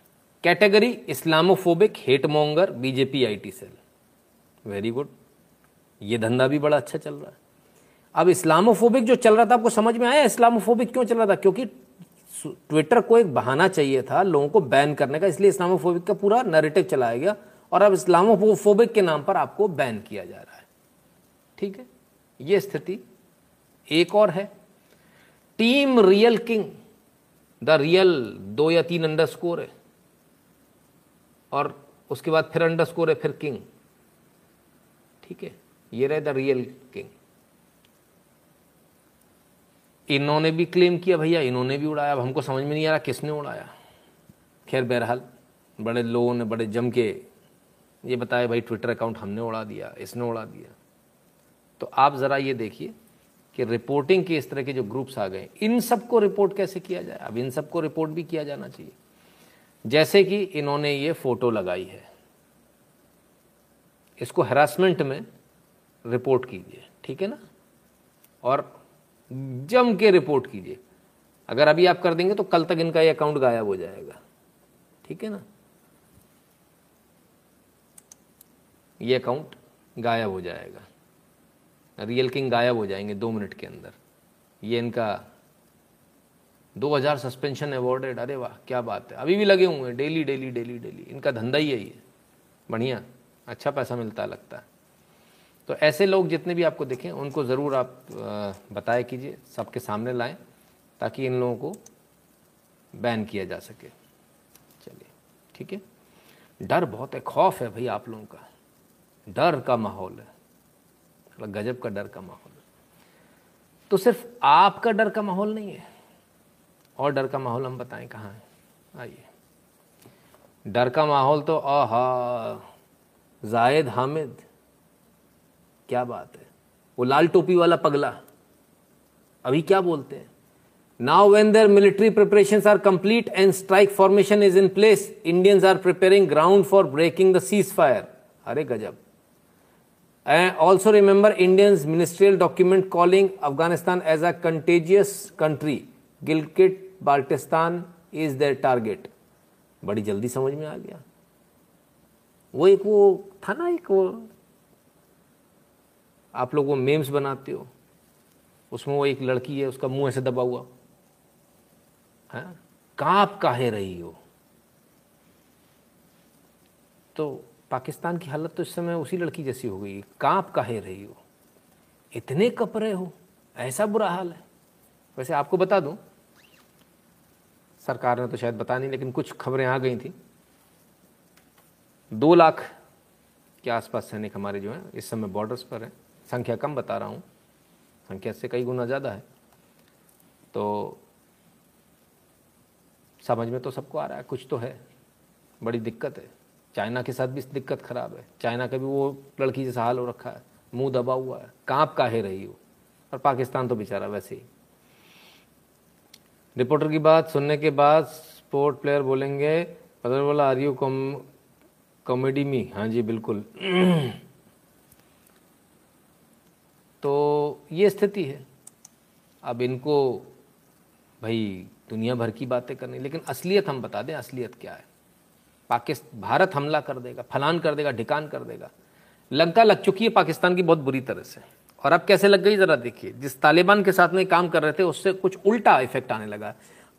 Category Islamophobic hate monger BJP IT cell very good ये धंधा भी बड़ा अच्छा चल रहा है। अब इस्लामोफोबिक जो चल रहा था आपको समझ में आया इस्लामोफोबिक क्यों चल रहा था? क्योंकि ट्विटर को एक बहाना चाहिए था लोगों को बैन करने का, इसलिए इस्लामोफोबिक का पूरा नरेटिव चलाया गया और अब इस्लामोफोबिक के नाम पर आपको बैन किया जा रहा है। ठीक है? ये स्थिति एक और है। Team real king the real दो या तीन अंडर स्कोर है। और उसके बाद फिर अंडर स्कोर है, फिर किंग ठीक है? ये रहे द रियल किंग इन्होंने भी क्लेम किया, भैया, इन्होंने भी उड़ाया। अब हमको समझ में नहीं आ रहा किसने उड़ाया। खैर, बहरहाल, बड़े लोगों ने बड़े जम के ये बताया, भाई ट्विटर अकाउंट हमने उड़ा दिया, इसने उड़ा दिया। तो आप ज़रा ये देखिए कि रिपोर्टिंग के इस तरह के जो ग्रुप्स आ गए, इन सबको रिपोर्ट कैसे किया जाए? अब इन सबको रिपोर्ट भी किया जाना चाहिए। जैसे कि इन्होंने ये फ़ोटो लगाई है। इसको हरासमेंट में रिपोर्ट कीजिए, ठीक है ना? और जम के रिपोर्ट कीजिए। अगर अभी आप कर देंगे तो कल तक इनका ये अकाउंट गायब हो जाएगा। ठीक है ना? ये अकाउंट गायब हो जाएगा। रियल किंग गायब हो जाएँगे दो मिनट के अंदर। ये इनका 2000 सस्पेंशन अवॉर्डेड अरे वाह, क्या बात है। अभी भी लगे हुए हैं। Daily daily daily daily. इनका धंधा ही है। ये बढ़िया। अच्छा पैसा मिलता लगता है। तो ऐसे लोग जितने भी आपको दिखें, उनको ज़रूर आप बताया कीजिए, सबके सामने लाएँ, ताकि इन लोगों को बैन किया जा सके। चलिए, ठीक है? डर बहुत है, खौफ है भाई आप लोगों का। डर का माहौल है। गजब का डर का माहौल है। तो सिर्फ़ आपका डर का माहौल नहीं है, और डर का माहौल हम बताएँ कहाँ है? आइए। डर का माहौल तो आहा, जायद हामिद क्या बात है? वो लाल टोपी वाला पगला। अभी क्या बोलते हैं? Now when their military preparation are complete and strike formation is in place Indians are preparing ground for breaking the cease fire अरे गजब। Also remember Indians ministerial document calling Afghanistan as a contagious country Gilgit Baltistan is their target बड़ी जल्दी समझ में आ गया। वो एक वो था ना एक वो आप लोग वो मेम्स बनाते हो। उसमें वो एक लड़की है, उसका मुँह ऐसे दबा हुआ। है? काँप काहे रही हो? तो पाकिस्तान की हालत तो इस समय उसी लड़की जैसी हो गई काँप काहे रही हो? इतने कपरे हो? ऐसा बुरा हाल है। वैसे आपको बता दूँ, सरकार ने तो शायद बता नहीं, लेकिन कुछ खबरें आ गई थी। दो लाख के आसपास सैनिक हमारे जो हैं, इस समय बॉर्डर्स पर हैं। संख्या कम बता रहा हूँ। संख्या से कई गुना ज़्यादा है। तो समझ में तो सबको आ रहा है, कुछ तो है। बड़ी दिक्कत है। चाइना के साथ भी दिक्कत ख़राब है। चाइना का भी वो लड़की जैसा हाल हो रखा है। मुँह दबा हुआ है। काँप काहे रही हो? और पाकिस्तान तो बेचारा वैसे ही। रिपोर्टर की बात सुनने के बाद स्पोर्ट प्लेयर बोलेंगे पदर बोला are you com comedy me हाँ जी, बिल्कुल। [CLEARS THROAT] तो ये स्थिति है। अब इनको, भाई दुनिया भर की बातें करनी, लेकिन असलियत हम बता दें, असलियत क्या है? पाकिस्तान भारत हमला कर देगा, फलान कर देगा, ढिकान कर देगा। लंका लग चुकी है पाकिस्तान की बहुत बुरी तरह से। और अब कैसे लग गई ज़रा देखिए, जिस तालिबान के साथ में काम कर रहे थे, उससे कुछ उल्टा इफ़ेक्ट आने लगा।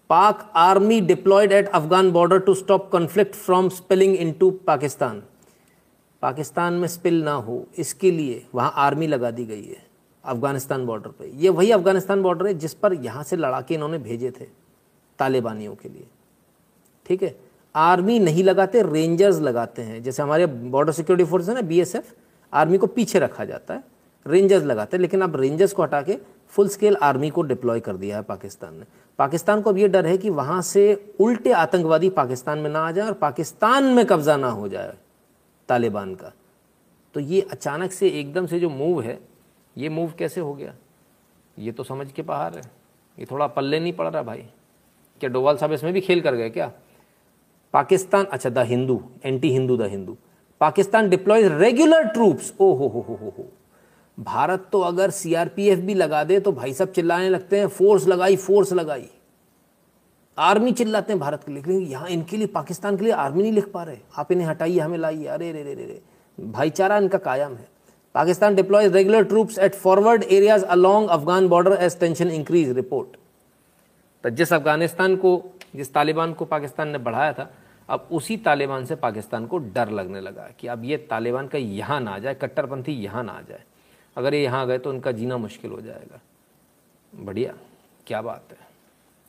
Pak army deployed at Afghan border to stop conflict from spilling into Pakistan. Pakistan में स्पिल ना हो, इसके लिए वहाँ आर्मी लगा दी गई है। अफ़गानिस्तान बॉर्डर पे। ये वही अफ़गानिस्तान बॉर्डर है जिस पर यहाँ से लड़ाके इन्होंने भेजे थे तालिबानियों के लिए। ठीक है? आर्मी नहीं लगाते, रेंजर्स लगाते हैं। जैसे हमारे बॉर्डर सिक्योरिटी फोर्स है ना बीएसएफ आर्मी को पीछे रखा जाता है। रेंजर्स लगाते हैं, लेकिन अब रेंजर्स को हटा के फुल स्केल आर्मी को डिप्लॉय कर दिया है पाकिस्तान ने। पाकिस्तान को अब ये डर है कि वहाँ से उल्टे आतंकवादी पाकिस्तान में ना आ जाए और पाकिस्तान में कब्जा ना हो जाए तालिबान का। तो ये अचानक से एकदम से जो मूव है ये मूव कैसे हो गया? ये तो समझ के बाहर है। ये थोड़ा पल्ले नहीं पड़ रहा भाई। क्या डोवाल साहब इसमें भी खेल कर गए क्या? पाकिस्तान अच्छा the Hindu anti Hindu the Hindu. Pakistan deploys regular troops ओ हो हो हो हो हो। भारत तो अगर सीआरपीएफ भी लगा दे तो भाई सब चिल्लाने लगते हैं फोर्स लगाई फोर्स लगाई। आर्मी चिल्लाते हैं भारत के लिए। लेकिन यहाँ इनके लिए, पाकिस्तान के लिए आर्मी नहीं लिख पा रहे। आप इन्हें हटाइए, हमें लाइए। अरे रे रे रे। भाईचारा इनका कायम है। Pakistan deploys regular troops at forward areas along Afghan border as tension increase report तो जिस अफ़गानिस्तान को, जिस तालिबान को पाकिस्तान ने बढ़ाया था, अब उसी तालिबान से पाकिस्तान को डर लगने लगा कि अब ये तालिबान का यहाँ ना आ जाए, कट्टरपंथी यहाँ ना आ जाए। अगर ये यहाँ गए तो उनका जीना मुश्किल हो जाएगा। बढ़िया, क्या बात है।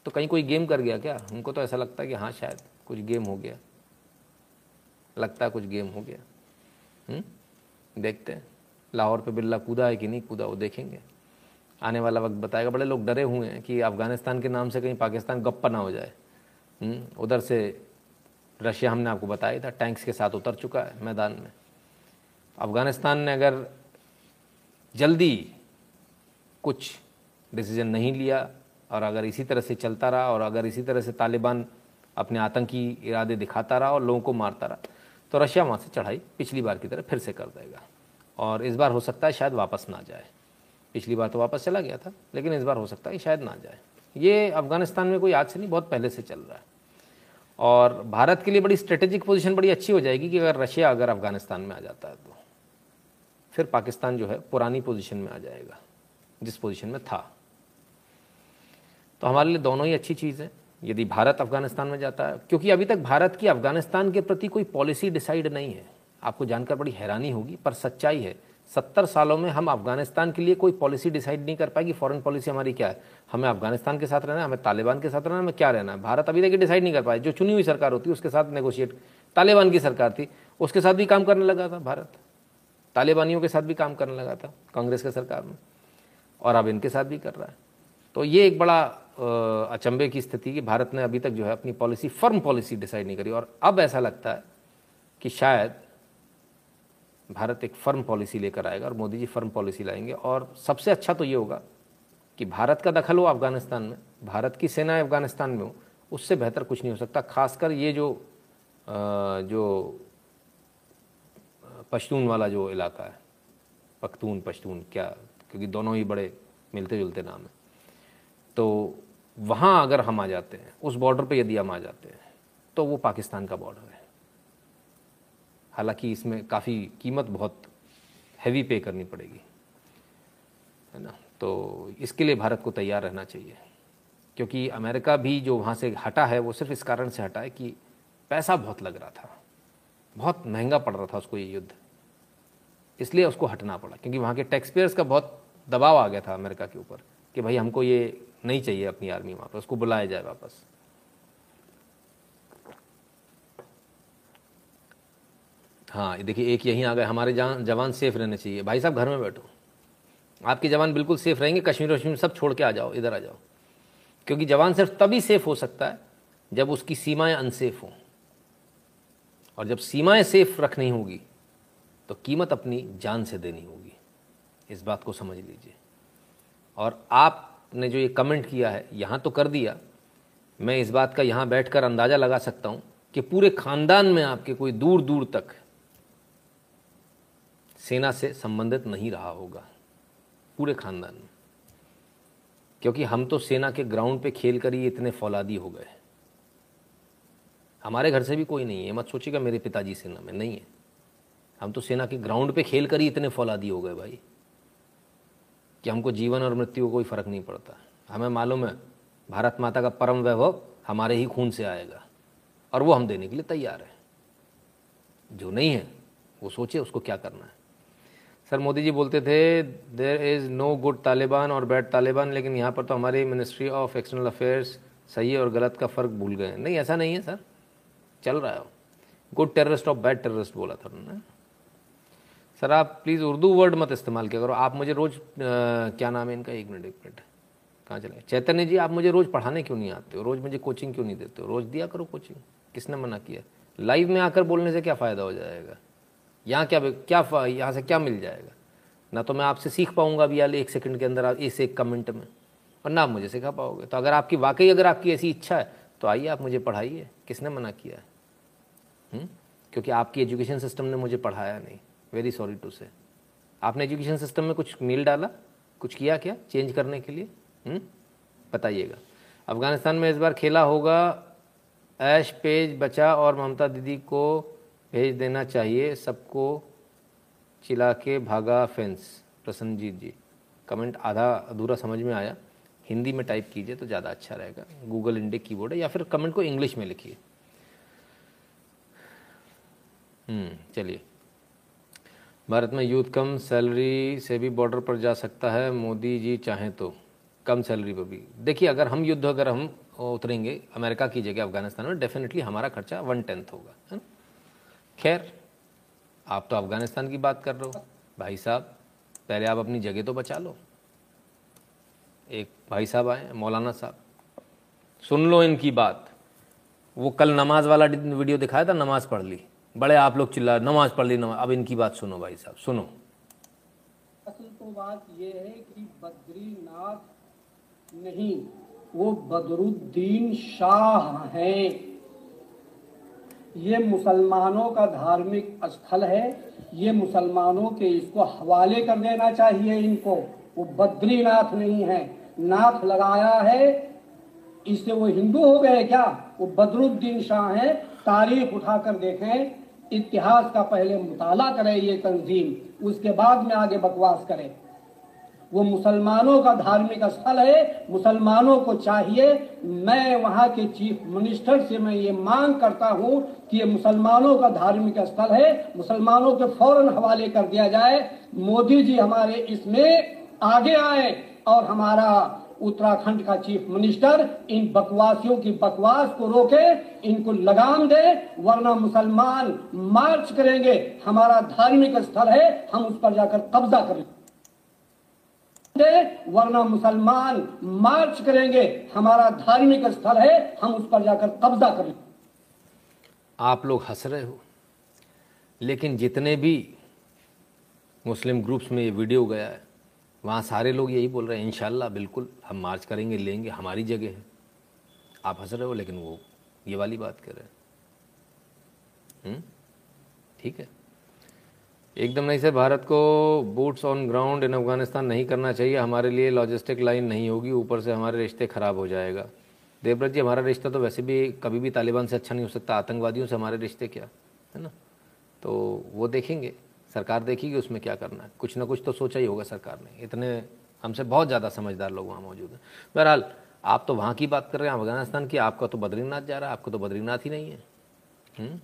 तो कहीं कोई गेम कर गया क्या? उनको तो ऐसा लगता है कि हाँ शायद कुछ गेम हो गया। लगता है कुछ गेम हो गया। हुँ? देखते हैं। लाहौर पे बिल्ला कूदा है कि नहीं कूदा, वो देखेंगे। आने वाला वक्त बताएगा। बड़े लोग डरे हुए हैं कि अफ़गानिस्तान के नाम से कहीं पाकिस्तान गप्पा ना हो जाए। उधर से रशिया हमने आपको बताया था, टैंक्स के साथ उतर चुका है मैदान में। अफ़गानिस्तान ने अगर जल्दी कुछ डिसीज़न नहीं लिया और अगर इसी तरह से चलता रहा और अगर इसी तरह से तालिबान अपने आतंकी इरादे दिखाता रहा और लोगों को मारता रहा तो रशिया वहाँ से चढ़ाई पिछली बार की तरह फिर से कर देगा। और इस बार हो सकता है शायद वापस ना जाए। पिछली बार तो वापस चला गया था, लेकिन इस बार हो सकता है कि शायद ना जाए। ये अफ़गानिस्तान में कोई आज से नहीं, बहुत पहले से चल रहा है। और भारत के लिए बड़ी स्ट्रेटेजिक पोजीशन बड़ी अच्छी हो जाएगी कि अगर रशिया अगर अफ़गानिस्तान में आ जाता है तो। फिर पाकिस्तान जो है पुरानी पोजीशन में आ जाएगा, जिस पोजीशन में था। तो हमारे लिए दोनों ही अच्छी चीज़ है, यदि भारत अफ़गानिस्तान में जाता है, क्योंकि अभी तक भारत की अफ़गानिस्तान के प्रति कोई पॉलिसी डिसाइड नहीं है। आपको जानकर बड़ी हैरानी होगी, पर सच्चाई है, सत्तर सालों में हम अफ़गानिस्तान के लिए कोई पॉलिसी डिसाइड नहीं कर पाए कि फॉरेन पॉलिसी हमारी क्या है? हमें अफ़गानिस्तान के साथ रहना है, हमें तालिबान के साथ रहना है, हमें क्या रहना है? भारत अभी तक डिसाइड नहीं कर पाए जो चुनी हुई सरकार होती है उसके साथ नेगोशिएट तालिबान की सरकार थी, उसके साथ भी काम करने लगा था भारत। तालिबानियों के साथ भी काम करने लगा था, कांग्रेस के सरकार में, और अब इनके साथ भी कर रहा है। तो ये एक बड़ा अचंभे की स्थिति कि भारत ने अभी तक जो है अपनी पॉलिसी, फर्म पॉलिसी डिसाइड नहीं करी, और अब ऐसा लगता है कि शायद भारत एक फर्म पॉलिसी लेकर आएगा और मोदी जी फर्म पॉलिसी लाएँगे। और सबसे अच्छा तो ये होगा कि भारत का दखल हो अफ़गानिस्तान में, भारत की सेना अफ़गानिस्तान में हो, उससे बेहतर कुछ नहीं हो सकता। खासकर ये जो जो पश्तून वाला जो इलाका है, पख्तून, पश्तून, क्या, क्योंकि दोनों ही बड़े मिलते जुलते नाम हैं। तो वहाँ अगर हम आ जाते हैं, उस बॉर्डर पे यदि हम आ जाते हैं तो वो पाकिस्तान का बॉर्डर है। हालाँकि इसमें काफ़ी कीमत बहुत हैवी पे करनी पड़ेगी, है ना? तो इसके लिए भारत को तैयार रहना चाहिए, क्योंकि अमेरिका भी जो वहाँ से हटा है, वो सिर्फ़ इस कारण से हटा है कि पैसा बहुत लग रहा था, बहुत महँगा पड़ रहा था उसको ये युद्ध। इसलिए उसको हटना पड़ा, क्योंकि वहाँ के टैक्स पेयर्स का बहुत दबाव आ गया था अमेरिका के ऊपर, कि भाई हमको ये नहीं चाहिए अपनी आर्मी वहाँ पर, उसको बुलाया जाए वापस। हाँ देखिए, एक यहीं आ गए। हमारे जवान जवान सेफ़ रहने चाहिए। भाई साहब, घर में बैठो। आपके जवान बिल्कुल सेफ़ रहेंगे, कश्मीर वश्मीर सब छोड़ के आ जाओ, इधर आ जाओ। क्योंकि जवान सिर्फ़ तभी सेफ़ हो सकता है, जब उसकी सीमाएँ अनसेफ हों। और जब सीमाएँ सेफ़ रखनी होगी तो कीमत अपनी जान से देनी होगी। इस बात को समझ लीजिए। और आपने जो ये कमेंट किया है, यहाँ तो कर दिया। मैं इस बात का यहाँ बैठकर अंदाज़ा लगा सकता हूँ कि पूरे ख़ानदान में आपके कोई दूर दूर तक सेना से संबंधित नहीं रहा होगा, पूरे ख़ानदान में। क्योंकि हम तो सेना के ग्राउंड पे खेल कर ही इतने फौलादी हो गए हमारे घर से भी कोई नहीं है, मत सोचिएगा मेरे पिताजी सेना में नहीं है। हम तो सेना के ग्राउंड पे खेल कर ही इतने फौलादी हो गए भाई, कि हमको जीवन और मृत्यु को कोई फ़र्क नहीं पड़ता। हमें मालूम है, भारत माता का परम वैभव हमारे ही खून से आएगा, और वो हम देने के लिए तैयार हैं। जो नहीं है, वो सोचे उसको क्या करना है। सर मोदी जी बोलते थे there is no good Taliban और बैड तालिबान लेकिन यहाँ पर तो हमारी मिनिस्ट्री ऑफ़ एक्सटर्नल अफेयर्स सही और गलत का फ़र्क भूल गए नहीं, ऐसा नहीं है, सर। चल रहा है। गुड टेररिस्ट और बैड टेररिस्ट बोला था उन्होंने। सर, आप प्लीज़ उर्दू वर्ड मत इस्तेमाल किया करो। आप मुझे रोज़ क्या नाम है इनका? एक मिनट एक मिनट। कहाँ चले? चैतन्य जी, आप मुझे रोज़ पढ़ाने क्यों नहीं आते हो? रोज़ मुझे कोचिंग क्यों नहीं देते हो? रोज़ दिया करो कोचिंग किसने मना किया? लाइव में आकर बोलने से क्या फ़ायदा हो जाएगा? यहाँ क्या क्या यहाँ से क्या मिल जाएगा? ना तो मैं आपसे सीख पाऊँगा अभी यार एक सेकंड के अंदर आप इस एक कमेंट में। और ना आप मुझे सिखा पाओगे। तो अगर आपकी वाकई अगर आपकी ऐसी इच्छा है तो आइए आप मुझे पढ़ाइए। किसने मना किया है? हुँ? क्योंकि आपकी एजुकेशन सिस्टम ने मुझे पढ़ाया नहीं। वेरी सॉरी टू से आपने एजुकेशन सिस्टम में कुछ मील डाला? कुछ किया क्या चेंज करने के लिए? बताइएगा। अफ़गानिस्तान में इस बार खेला होगा। ऐश पेज बचा और ममता दीदी को भेज देना चाहिए सबको चिला के भागा फेंस प्रसन्नजीत जी कमेंट आधा अधूरा समझ में आया। हिंदी में टाइप कीजिए तो ज़्यादा अच्छा रहेगा। गूगल इंडिक कीबोर्ड है या फिर कमेंट को इंग्लिश में लिखिए। चलिए। भारत में यूथ कम सैलरी से भी बॉर्डर पर जा सकता है। मोदी जी चाहें तो। कम सैलरी पर भी। देखिए, अगर हम युद्ध, अगर हम उतरेंगे, अमेरिका की जगह अफ़गानिस्तान में डेफिनेटली हमारा खर्चा वन टेंथ होगा, है ना? खैर, आप तो अफ़गानिस्तान की बात कर रहे हो। भाई साहब, पहले आप अपनी जगह तो बचा लो। एक भाई साहब आए, मौलाना साहब। सुन लो इनकी बात। वो कल नमाज़ वाला वीडियो दिखाया था, नमाज़ पढ़ ली। बड़े आप लोग चिल्ला, नमाज़ पढ़ ली, नमाज़। अब इनकी बात सुनो भाई साहब, सुनो। असल तो बात ये है कि बद्रीनाथ नहीं, वो बदरुद्दीन शाह हैं। ये मुसलमानों का धार्मिक स्थल है। ये मुसलमानों के इसको हवाले कर देना चाहिए। इनको वो बद्रीनाथ नहीं है। नाथ लगाया है। इससे वो हिंदू हो गए क्या? वो बदरुद्दीन शाह है। तारीख उठाकर देखें। इतिहास का पहले मुताला करे ये तंजीम। उसके बाद में आगे बकवास करे। वो मुसलमानों का धार्मिक स्थल है, मुसलमानों को चाहिए। मैं वहाँ के चीफ मिनिस्टर से मैं ये मांग करता हूँ कि ये मुसलमानों का धार्मिक स्थल है, मुसलमानों के फ़ौरन हवाले कर दिया जाए। मोदी जी हमारे इसमें आगे आए और हमारा उत्तराखंड का चीफ मिनिस्टर इन बकवासियों की बकवास को रोके, इनको लगाम दे, वरना मुसलमान मार्च करेंगे। हमारा धार्मिक स्थल है, हम उस पर जाकर कब्जा करेंगे वरना मुसलमान मार्च करेंगे। हमारा धार्मिक स्थल है, हम उस पर जाकर कब्जा करेंगे आप लोग हंस रहे हो, लेकिन जितने भी मुस्लिम ग्रुप्स में ये वीडियो गया है, वहाँ सारे लोग यही बोल रहे हैं, इंशाल्लाह, बिल्कुल, हम मार्च करेंगे, लेंगे, हमारी जगह है। आप हंस रहे हो, लेकिन वो, ये वाली बात कर रहे हैं। हम्म? ठीक है? एकदम नहीं सर, भारत को boots on ground in Afghanistan नहीं करना चाहिए। हमारे लिए लॉजिस्टिक लाइन नहीं होगी, ऊपर से हमारे रिश्ते ख़राब हो जाएगा। देवव्रत जी, हमारा रिश्ता तो वैसे भी कभी भी तालिबान से अच्छा नहीं हो सकता। आतंकवादियों से हमारे रिश्ते क्या, है ना? तो वो देखेंगे, सरकार देखेगी उसमें क्या करना है। कुछ ना कुछ तो सोचा ही होगा सरकार ने। इतने हमसे बहुत ज़्यादा समझदार लोग वहाँ मौजूद हैं। बहरहाल, आप तो वहाँ की बात कर रहे हैं, अफ़गानिस्तान की। आपका तो बद्रीनाथ जा रहा है, आपको तो बद्रीनाथ ही नहीं है। हुँ?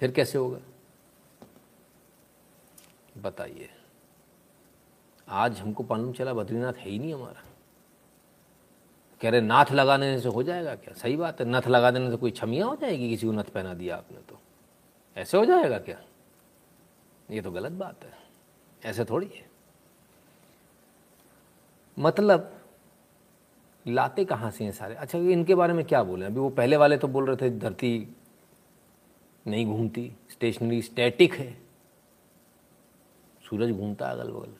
फिर कैसे होगा? बताइए। आज हमको मालूम चला, बद्रीनाथ है ही नहीं हमारा। कह रहे, नाथ लगा देने से हो जाएगा क्या? सही बात है, नथ लगा देने से कोई छमिया हो जाएगी? किसी को नथ पहना दिया आपने तो। ऐसे हो जाएगा क्या? ये तो गलत बात है। ऐसे थोड़ी है। मतलब लाते कहाँ से हैं सारे? अच्छा इनके बारे में क्या बोले? अभी वो पहले वाले तो बोल रहे थे, धरती नहीं घूमती, स्टेशनरी स्टैटिक है। सूरज घूमता अगल बगल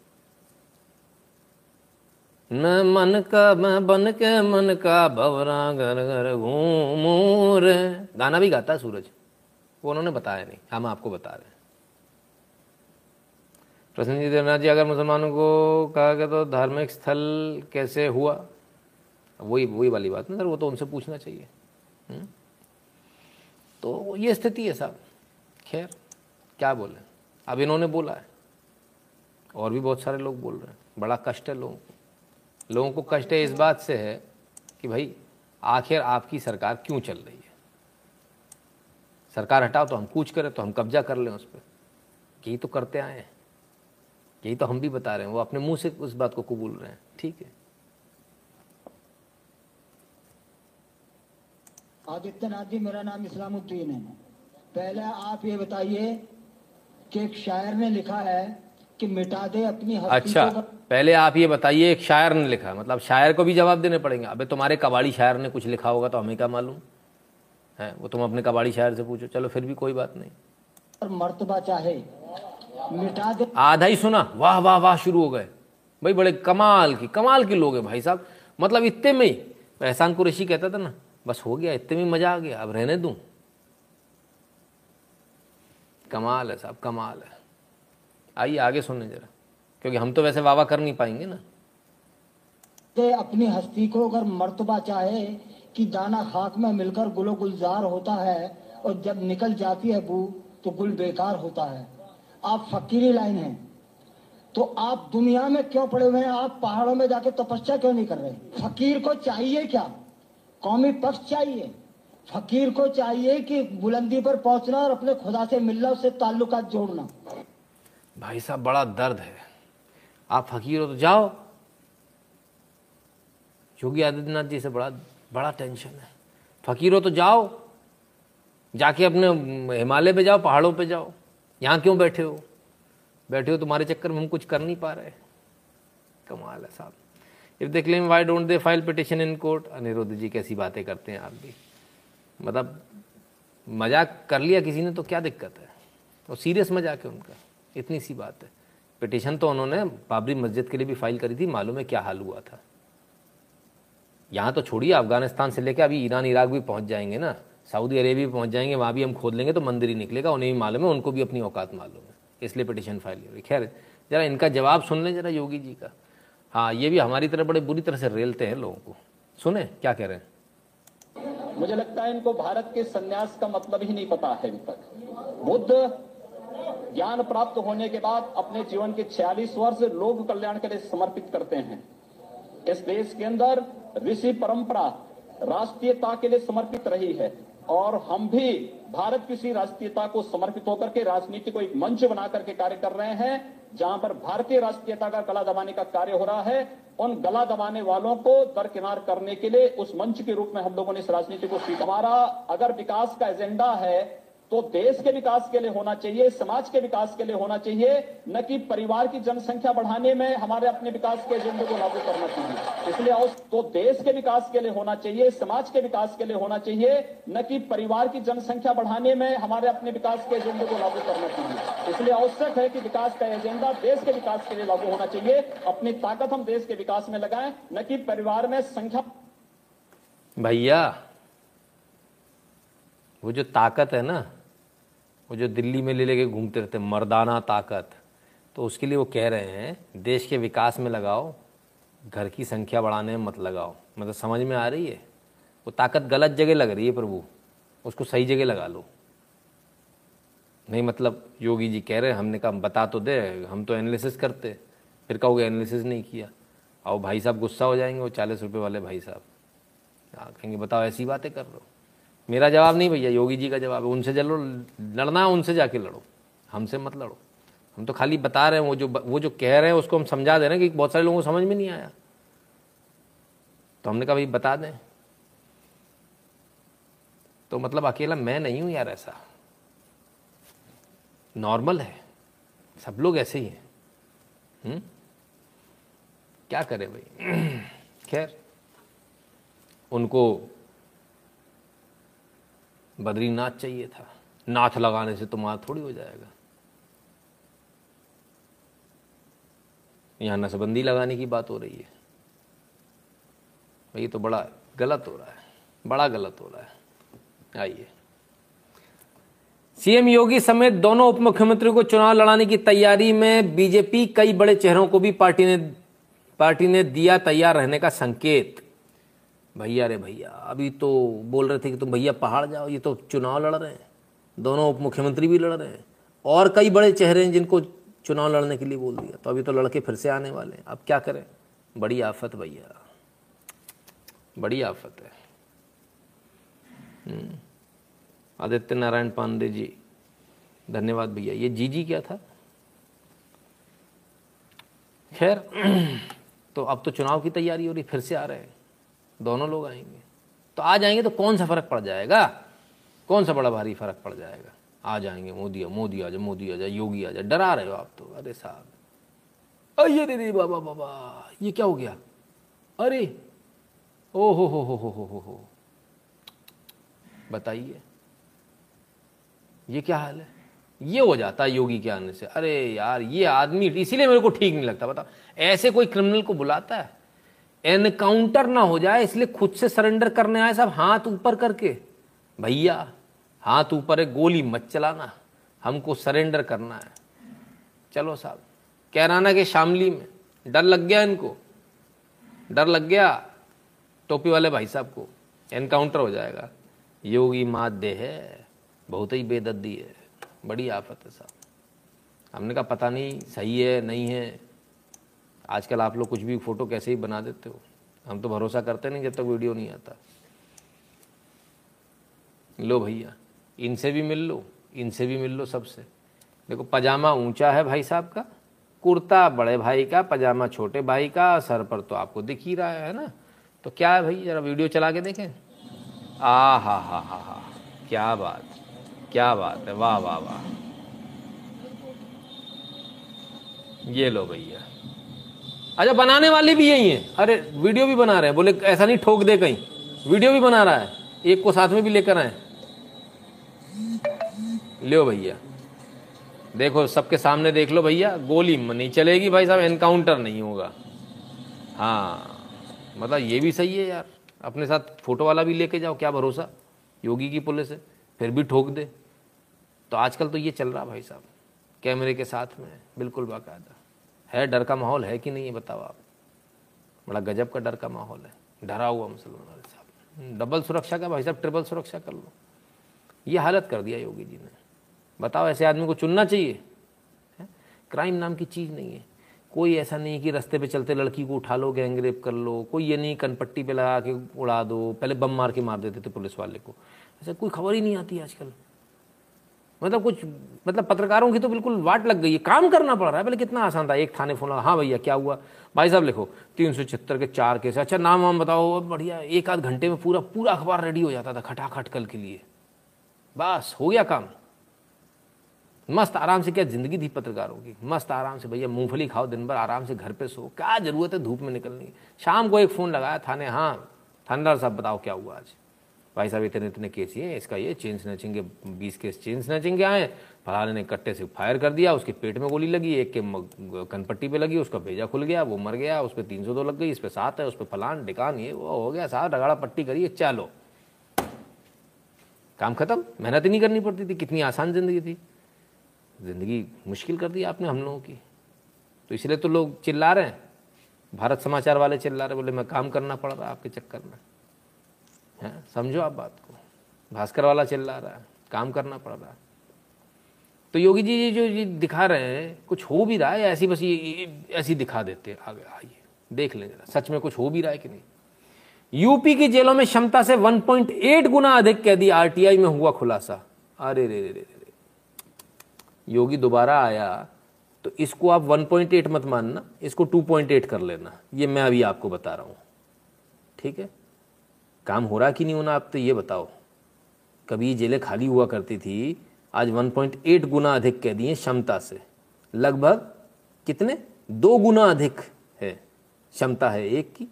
न मन का, मैं बन के मन का भवरा घर घर घूमू रे। गाना भी गाता है सूरज। वो उन्होंने बताया नहीं हम आपको बता रहे हैं। प्रसन्न जी, देवनाथ जी, अगर मुसलमानों को कहा गया तो धार्मिक स्थल कैसे हुआ? वही वही वाली बात ना, सर, वो तो उनसे पूछना चाहिए। हुँ? हम्म? तो ये स्थिति है साहब। खैर, क्या बोले? अब इन्होंने बोला है। और भी बहुत सारे लोग बोल रहे हैं। बड़ा कष्ट है लोगों को। लोगों को कष्ट है इस बात से है कि भाई, आखिर आपकी सरकार क्यों चल रही है? सरकार हटाओ तो हम कूच करें तो हम कब्जा कर लें उस पर यही तो करते आए हैं। यही तो हम भी बता रहे हैं। वो अपने मुँह से उस बात को कबूल रहे हैं। ठीक है। आदित्यनाथ जी, मेरा नाम इस्लामुद्दीन है। पहले आप ये बताइए कि एक शायर ने लिखा है कि मिटा दे अपनी अच्छा पहले आप ये बताइए एक शायर ने लिखा मतलब शायर को भी जवाब देने पड़ेंगे। अबे तुम्हारे कबाड़ी शायर ने कुछ लिखा होगा तो हमें क्या मालूम? है वो तुम अपने कबाड़ी शायर से पूछो। चलो फिर भी कोई बात नहीं। और मर्तबा चाहे मिटा दे। आधा ही सुना। वाह वाह वाह शुरू हो गए। भाई बड़े कमाल की कमाल के लोग हैं भाई साहब। मतलब इतने में ही एहसान कुरेशी कहता था ना बस हो गया इतने में मज़ा आ गया। अब रहने दूँ? कमाल है साहब कमाल है। आइए, आगे सुनने जरा। क्योंकि हम तो वैसे वावा कर नहीं पाएँगे ना। अपनी हस्ती को अगर मर्तबा चाहे कि दाना खाक में मिलकर गुलो गुलजार होता है और जब निकल जाती है बू तो गुल बेकार होता है। आप फकीरी लाइन है। तो आप दुनिया में क्यों पड़े हुए हैं? आप पहाड़ों में जाके तपस्या क्यों नहीं कर रहे? फकीर को चाहिए क्या? कौमी पक्ष चाहिए। फकीर को चाहिए कि बुलंदी पर पहुँचना और अपने खुदा से मिलना, उससे ताल्लुकात जोड़ना। भाई साहब, बड़ा दर्द है। आप फकीर हो तो जाओ। योगी आदित्यनाथ जी से बड़ा बड़ा टेंशन है। फकीर हो तो जाओ। जाके अपने हिमालय पे जाओ, पहाड़ों पे जाओ। यहाँ क्यों बैठे हो? बैठे हो तुम्हारे चक्कर में हम कुछ कर नहीं पा रहे। कमाल है साहब। If they claim why don't they file petition in court Aniruddh ji कैसी बातें करते हैं आप भी। मतलब मज़ाक कर लिया किसी ने तो क्या दिक्कत है? और सीरियस मज़ाक है उनका। इतनी सी बात है। पिटिशन तो उन्होंने बाबरी मस्जिद के लिए भी फ़ाइल करी थी, मालूम है क्या हाल हुआ था। यहाँ तो छोड़िए, अफ़गानिस्तान से लेकर अभी ईरान, इराक भी पहुँच जाएँगे ना। सऊदी अरेबिया भी पहुँच जाएँगे, वहाँ भी हम खोद लेंगे तो मंदिर ही निकलेगा, उन्हें भी मालूम है, उनको भी अपनी औकात मालूम है। इसलिए पिटिशन फ़ाइल रही खैर, जरा इनका जवाब सुन लें, जरा योगी जी का। हाँ ये भी हमारी तरह बड़े बुरी तरह से रेलते हैं लोगों को। सुने, क्या कह रहे हैं? मुझे लगता है इनको भारत के संन्यास का मतलब ही नहीं पता है अभी तक। बुद्ध ज्ञान प्राप्त होने के बाद अपने जीवन के 46 वर्ष लोक कल्याण के लिए समर्पित करते हैं। इस देश के अंदर ऋषि परंपरा राष्ट्रीयता के लिए समर्पित रही है और हम भी भारत की इसी राष्ट्रीयता को समर्पित होकर के राजनीति को एक मंच बना करके कार्य कर रहे हैं, जहाँ पर भारतीय राष्ट्रीयता का गला दबाने का कार्य हो रहा है। उन गला दबाने वालों को दरकिनार करने के लिए उस मंच के रूप में हम लोगों ने इस राजनीति को स्वीकारा। अगर विकास का एजेंडा है तो देश के विकास के लिए होना चाहिए, समाज के विकास के लिए होना चाहिए, न कि परिवार की जनसंख्या बढ़ाने में हमारे अपने विकास के एजेंडे को लागू करना चाहिए। इसलिए तो देश के विकास के लिए होना चाहिए, समाज के विकास के लिए होना चाहिए, न कि परिवार की जनसंख्या बढ़ाने में हमारे अपने विकास के एजेंडे को लागू करना चाहिए। इसलिए आवश्यक है कि विकास का एजेंडा देश के विकास के लिए लागू होना चाहिए, अपनी ताकत हम देश के विकास में लगाएँ, न कि परिवार में संख्या भैया, वो जो ताकत है ना वो जो दिल्ली में ले लेके घूमते रहते मर्दाना ताकत तो उसके लिए वो कह रहे हैं, देश के विकास में लगाओ, घर की संख्या बढ़ाने में मत लगाओ। मतलब समझ में आ रही है? वो ताकत गलत जगह लग रही है प्रभु। उसको सही जगह लगा लो। नहीं मतलब योगी जी कह रहे हैं, हमने कहा बता तो दे, हम तो एनालिसिस करते। फिर कहोगे एनालिसिस नहीं किया। और भाई साहब गुस्सा हो जाएँगे, वो चालीस रुपये वाले भाई साहब। कहेंगे, बताओ, ऐसी बातें कर रहे हो? मेरा जवाब नहीं भैया, योगी जी का जवाब है। उनसे चलो लड़ना, उनसे जाके लड़ो। हमसे मत लड़ो। हम तो खाली बता रहे हैं, वो जो वो जो कह रहे हैं, उसको हम समझा दे रहे हैं कि बहुत सारे लोगों को समझ में नहीं आया। तो हमने कहा, भाई, बता दें। तो मतलब अकेला मैं नहीं हूँ यार ऐसा। नॉर्मल है। सब लोग ऐसे ही हैं। हुँ? क्या करें भाई? [CLEARS THROAT] खैर, उनको बद्रीनाथ चाहिए था। नाथ लगाने से तुम्हारा थोड़ी हो जाएगा। यहाँ नसबंदी लगाने की बात हो रही है। ये तो बड़ा गलत हो रहा है। बड़ा गलत हो रहा है। आइए। सीएम योगी समेत दोनों उप मुख्यमंत्री को चुनाव लड़ाने की तैयारी में बीजेपी कई बड़े चेहरों को भी पार्टी ने पार्टी ने दिया तैयार रहने का संकेत। भैया रे भैया, अभी तो बोल रहे थे कि तुम भैया पहाड़ जाओ, ये तो चुनाव लड़ रहे हैं। दोनों उप मुख्यमंत्री भी लड़ रहे हैं। और कई बड़े चेहरे हैं जिनको चुनाव लड़ने के लिए बोल दिया। तो अभी तो लड़के फिर से आने वाले हैं। अब क्या करें? बड़ी आफत भैया। बड़ी आफत है। हम्म। आदित्य नारायण पांडे जी, धन्यवाद भैया। ये जी जी क्या था? खैर [CLEARS THROAT] तो अब तो चुनाव की तैयारी हो रही, फिर से आ रहे हैं। दोनों लोग आएँगे। तो आ जाएँगे तो कौन सा फ़र्क पड़ जाएगा? कौन सा बड़ा भारी फ़र्क पड़ जाएगा? आ जाएँगे, मोदी मोदी आ जाए मोदी आ जाए योगी आ जाए डरा रहे हो आप तो? अरे साहब। अरे रे बाबा बाबा ये क्या हो गया? अरे, ओ, हो हो हो हो हो हो हो। बताइए। ये क्या हाल है? ये हो जाता है योगी के आने से। अरे यार, ये आदमी, इसीलिए मेरे को ठीक नहीं लगता, बताओ। ऐसे कोई क्रिमिनल को बुलाता है? एनकाउंटर ना हो जाए, इसलिए खुद से सरेंडर करने आए सब हाथ ऊपर करके। भैया, हाथ ऊपर है गोली मत चलाना, हमको सरेंडर करना है। चलो साहब, कैराना के शामली में। डर लग गया इनको? डर लग गया? टोपी वाले भाई साहब को। एनकाउंटर हो जाएगा। योगी मात दे है, बहुत ही बेदद्दी है, बड़ी आफत है साहब। हमने कहा, पता नहीं, सही है, नहीं है। आजकल आप लोग कुछ भी फ़ोटो कैसे ही बना देते हो। हम तो भरोसा करते नहीं जब तक वीडियो नहीं आता। लो भैया, इनसे भी मिल लो, इनसे भी मिल लो सबसे। देखो, पजामा ऊँचा है भाई साहब का, कुर्ता बड़े भाई का, पजामा छोटे भाई का, सर पर तो आपको दिख ही रहा है ना। तो क्या है भाई जरा वीडियो चला के देखें। आ हा हा हा हा, क्या बात क्या बात है, वाह वाह वाह। ये लो भैया। अच्छा बनाने वाले भी यही हैं। अरे, वीडियो भी बना रहे हैं। बोले, ऐसा नहीं, ठोक दे कहीं। वीडियो भी बना रहा है। एक को साथ में भी लेकर आए। लो भैया, देखो, सबके सामने देख लो भैया, गोली नहीं चलेगी भाई साहब एनकाउंटर नहीं होगा। हाँ मतलब ये भी सही है यार। अपने साथ फ़ोटो वाला भी लेके जाओ, क्या भरोसा? योगी की पुलिस है, फिर भी ठोक दे। तो आजकल तो ये चल रहा भाई साहब, कैमरे के साथ में, बिल्कुल बाकायदा। है, डर का माहौल है कि नहीं है बताओ आप? बड़ा गजब का डर का माहौल है। डरा हुआ मुसलमान वाले साहब डबल सुरक्षा का भाई साहब, ट्रिपल सुरक्षा कर लो। ये हालत कर दिया योगी जी ने। बताओ, ऐसे आदमी को चुनना चाहिए। क्राइम नाम की चीज़ नहीं है। कोई ऐसा नहीं कि रास्ते पे चलते लड़की को उठा लो, गैंग रेप कर लो। कोई ये नहीं कनपट्टी पे लगा के उड़ा दो। पहले बम मार के मार देते थे पुलिस वाले को। ऐसा कोई खबर ही नहीं आती आजकल। मतलब कुछ मतलब पत्रकारों की तो बिल्कुल वाट लग गई है। काम करना पड़ रहा है, पहले कितना आसान था। एक थाने फ़ोन हाँ भैया, क्या हुआ? भाई साहब, लिखो, तीन सौ छिहत्तर के चार केस अच्छा नाम वाम बताओ। बढ़िया, एक आध घंटे में पूरा पूरा अखबार रेडी हो जाता था, खटाखट कल के लिए। बस, हो गया काम। मस्त आराम से, क्या ज़िंदगी थी पत्रकारों की? मस्त आराम से, भैया, मूंगफली खाओ दिन भर, आराम से घर पे सो। क्या ज़रूरत है धूप में निकलने की? शाम को एक फ़ोन लगाया थाने हाँ थानेदार साहब, बताओ क्या हुआ आज? भाई साहब इतने इतने केस, ये इसका ये चेन स्नैचिंग के बीस केस चेन स्नैचिंग के आए। फलाने ने कट्टे से फायर कर दिया, उसके पेट में गोली लगी, एक के कनपट्टी पे लगी, उसका भेजा खुल गया, वो मर गया उस पर तीन सौ दो लग गई, इस पर सात है, उस पर फलान, डिकान, ये वो हो गया साहब रगाड़ा पट्टी करिए, चलो। काम खत्म? मेहनत ही नहीं करनी पड़ती थी, कितनी आसान ज़िंदगी थी। ज़िंदगी मुश्किल कर दी आपने हम लोगों की। तो इसलिए तो लोग चिल्ला रहे हैं। भारत समाचार वाले चिल्ला रहे बोले, मैं काम करना पड़ रहा आपके चक्कर में। है? समझो आप बात को। भास्कर वाला चिल्ला रहा है, काम करना पड़ रहा है। तो योगी जी ये जो ये दिखा रहे हैं, कुछ हो भी रहा है ऐसी बस ये ऐसी दिखा देते हैं? आगे, आइए, देख लें जरा, सच में कुछ हो भी रहा है कि नहीं? यूपी की जेलों में क्षमता से 1.8 गुना अधिक कैदी आरटीआई में हुआ खुलासा। अरे रे रे रे रे योगी दोबारा आया तो इसको आप 1.8 मत मानना, इसको 2.8 कर लेना। ये मैं अभी आपको बता रहा हूँ। ठीक है? काम हो रहा कि नहीं होना? आप तो ये बताओ। कभी जेलें खाली हुआ करती थी, आज 1.8 गुना अधिक कह दिए क्षमता से। लगभग कितने? दो गुना अधिक है। क्षमता है एक की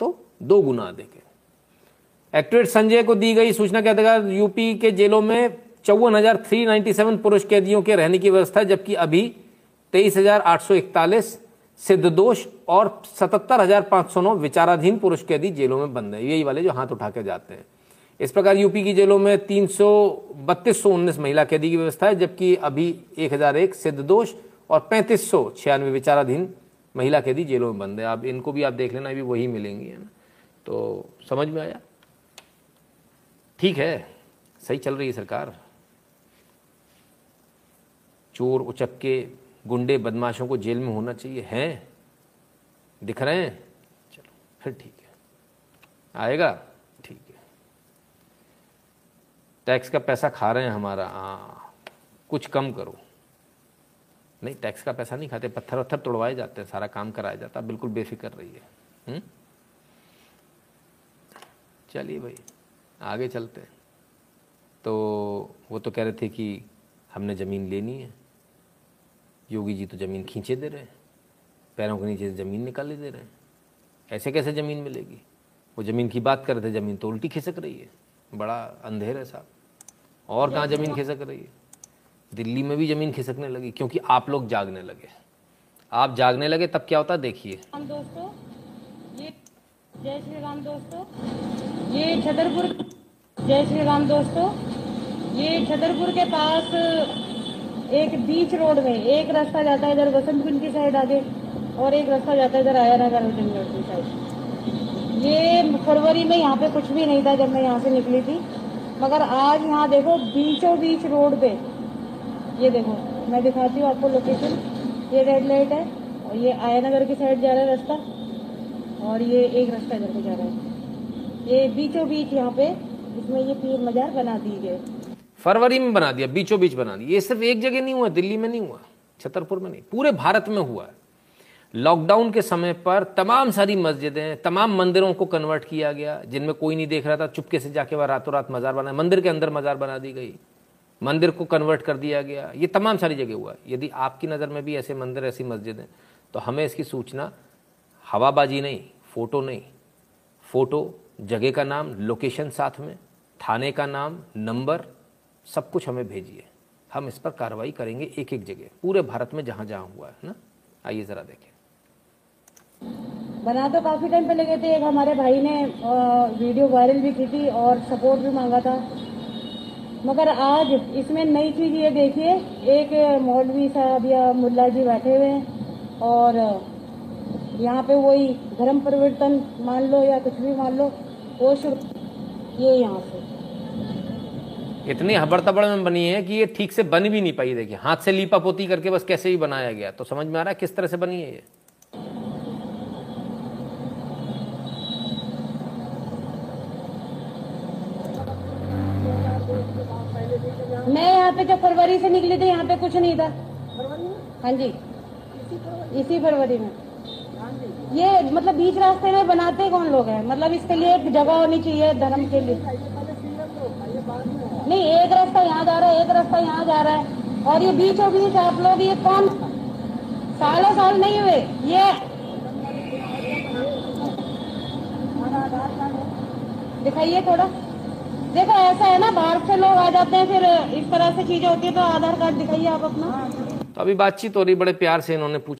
तो दो गुना अधिक है। एक्टिवेट संजय को दी गई सूचना के अधिकार यूपी के जेलों में चौवन हज़ार थ्री सेवन पुरुष कैदियों के रहने की व्यवस्था, जबकि अभी तेईस हज़ार आठ सौ इकतालीस सिद्ध दोष और सतहत्तर हज़ार पाँच सौ नौ विचाराधीन पुरुष कैदी जेलों में बंद है। यही वाले जो हाथ उठा के जाते हैं। इस प्रकार यूपी की जेलों में तीन सौ बत्तीस सौ उन्नीस महिला कैदी की व्यवस्था है, जबकि अभी एक हज़ार एक सिद्ध दोष और पैंतीस सौ छियानवे विचाराधीन महिला कैदी जेलों में बंद है। आप इनको भी आप देख लेना अभी वही मिलेंगी, है ना? तो समझ में आया? ठीक है। सही चल रही है सरकार। चोर उचक्के गुंडे बदमाशों को जेल में होना चाहिए हैं? दिख रहे हैं? चलो। फिर ठीक है। आएगा? ठीक है। टैक्स का पैसा खा रहे हैं हमारा हाँ। कुछ कम करो। नहीं टैक्स का पैसा नहीं खाते पत्थर वत्थर तोड़वाए जाते हैं सारा काम कराया जाता है बिल्कुल बेफिक्र रही है चलिए भाई आगे चलते हैं। तो वो तो कह रहे थे कि हमने ज़मीन लेनी है। योगी जी तो ज़मीन खींचे दे रहे हैं। पैरों के नीचे से ज़मीन निकाल दे रहे हैं। ऐसे कैसे ज़मीन मिलेगी? वो ज़मीन की बात कर रहे थे, ज़मीन तो उल्टी खिसक रही है। बड़ा अंधेर है साहब। और कहाँ ज़मीन खिसक रही है? दिल्ली में भी ज़मीन खिसकने लगी, क्योंकि आप लोग जागने लगे। आप जागने लगे, तब क्या होता देखिए। जय श्री राम दोस्तों, ये छतरपुर, जय श्री राम दोस्तों, ये छतरपुर के पास एक बीच रोड में, एक रास्ता जाता है इधर बसंत कुंज की साइड आगे, और एक रास्ता जाता है इधर आया नगर जंगल की साइड ये फरवरी में यहाँ पे कुछ भी नहीं था जब मैं यहाँ से निकली थी. मगर आज यहाँ देखो, बीचों बीच रोड पे, ये देखो, मैं दिखाती हूँ आपको लोकेशन ये रेड लाइट है, और ये आया नगर की साइड जा रहा है रास्ता, और ये एक रास्ता इधर को जा रहा है. ये बीचों बीच यहाँ पे, इसमें ये पीर मजार बना दी गए. फरवरी में बना दिया बीचों बीच बना दिया। ये सिर्फ़ एक जगह नहीं हुआ, दिल्ली में नहीं हुआ, छतरपुर में नहीं, पूरे भारत में हुआ। है लॉकडाउन के समय पर तमाम सारी मस्जिदें, तमाम मंदिरों को कन्वर्ट किया गया, जिनमें कोई नहीं देख रहा था, चुपके से जाके वह रातों रात मज़ार बनाया मंदिर के अंदर मज़ार बना दी गई। मंदिर को कन्वर्ट कर दिया गया। ये तमाम सारी जगह हुआ। यदि आपकी नज़र में भी ऐसे मंदिर, ऐसी मस्जिद हैं तो हमें इसकी सूचना, हवाबाजी नहीं, फ़ोटो नहीं। फ़ोटो, जगह का नाम लोकेशन साथ में, थाने का नाम नंबर सब कुछ हमें भेजिए। हम इस पर कार्रवाई करेंगे एक एक जगह। पूरे भारत में जहाँ जहाँ हुआ है ना? आइए ज़रा देखें। बना तो काफ़ी टाइम पहले गए थे। एक हमारे भाई ने वीडियो वायरल भी की थी और सपोर्ट भी मांगा था। मगर आज इसमें नई चीज़ ये देखिए, एक मौलवी साहब या मुल्ला जी बैठे हुए हैं और यहाँ पे वही धर्म परिवर्तन मान लो या कुछ भी मान लो, वो शुरू ये यहाँ से। इतनी हबड़ तबड़ में बनी है कि ये ठीक से बन भी नहीं पाई, देखिए। हाथ से लीपा पोती करके बस कैसे ही बनाया गया। तो समझ में आ रहा है किस तरह से बनी है ये? मैं यहाँ पे जब फरवरी से निकली थी, यहाँ पे कुछ नहीं था। हाँ जी। इसी फरवरी में। ये मतलब बीच रास्ते में बनाते कौन लोग हैं? मतलब इसके लिए एक जगह होनी चाहिए धर्म के लिए। नहीं, एक रास्ता यहाँ जा रहा है, एक रास्ता यहाँ जा रहा है। और ये बीचों बीच आप लोग, ये कौन सालों साल नहीं हुए, ये। दिखाइए थोड़ा। देखो, ऐसा है ना, बाहर से लोग आ जाते हैं, फिर इस तरह से चीज़ें होती है तो आधार कार्ड दिखाइए आप अपना। तो अभी बातचीत हो रही, बड़े प्यार से इन्होंने पूछा।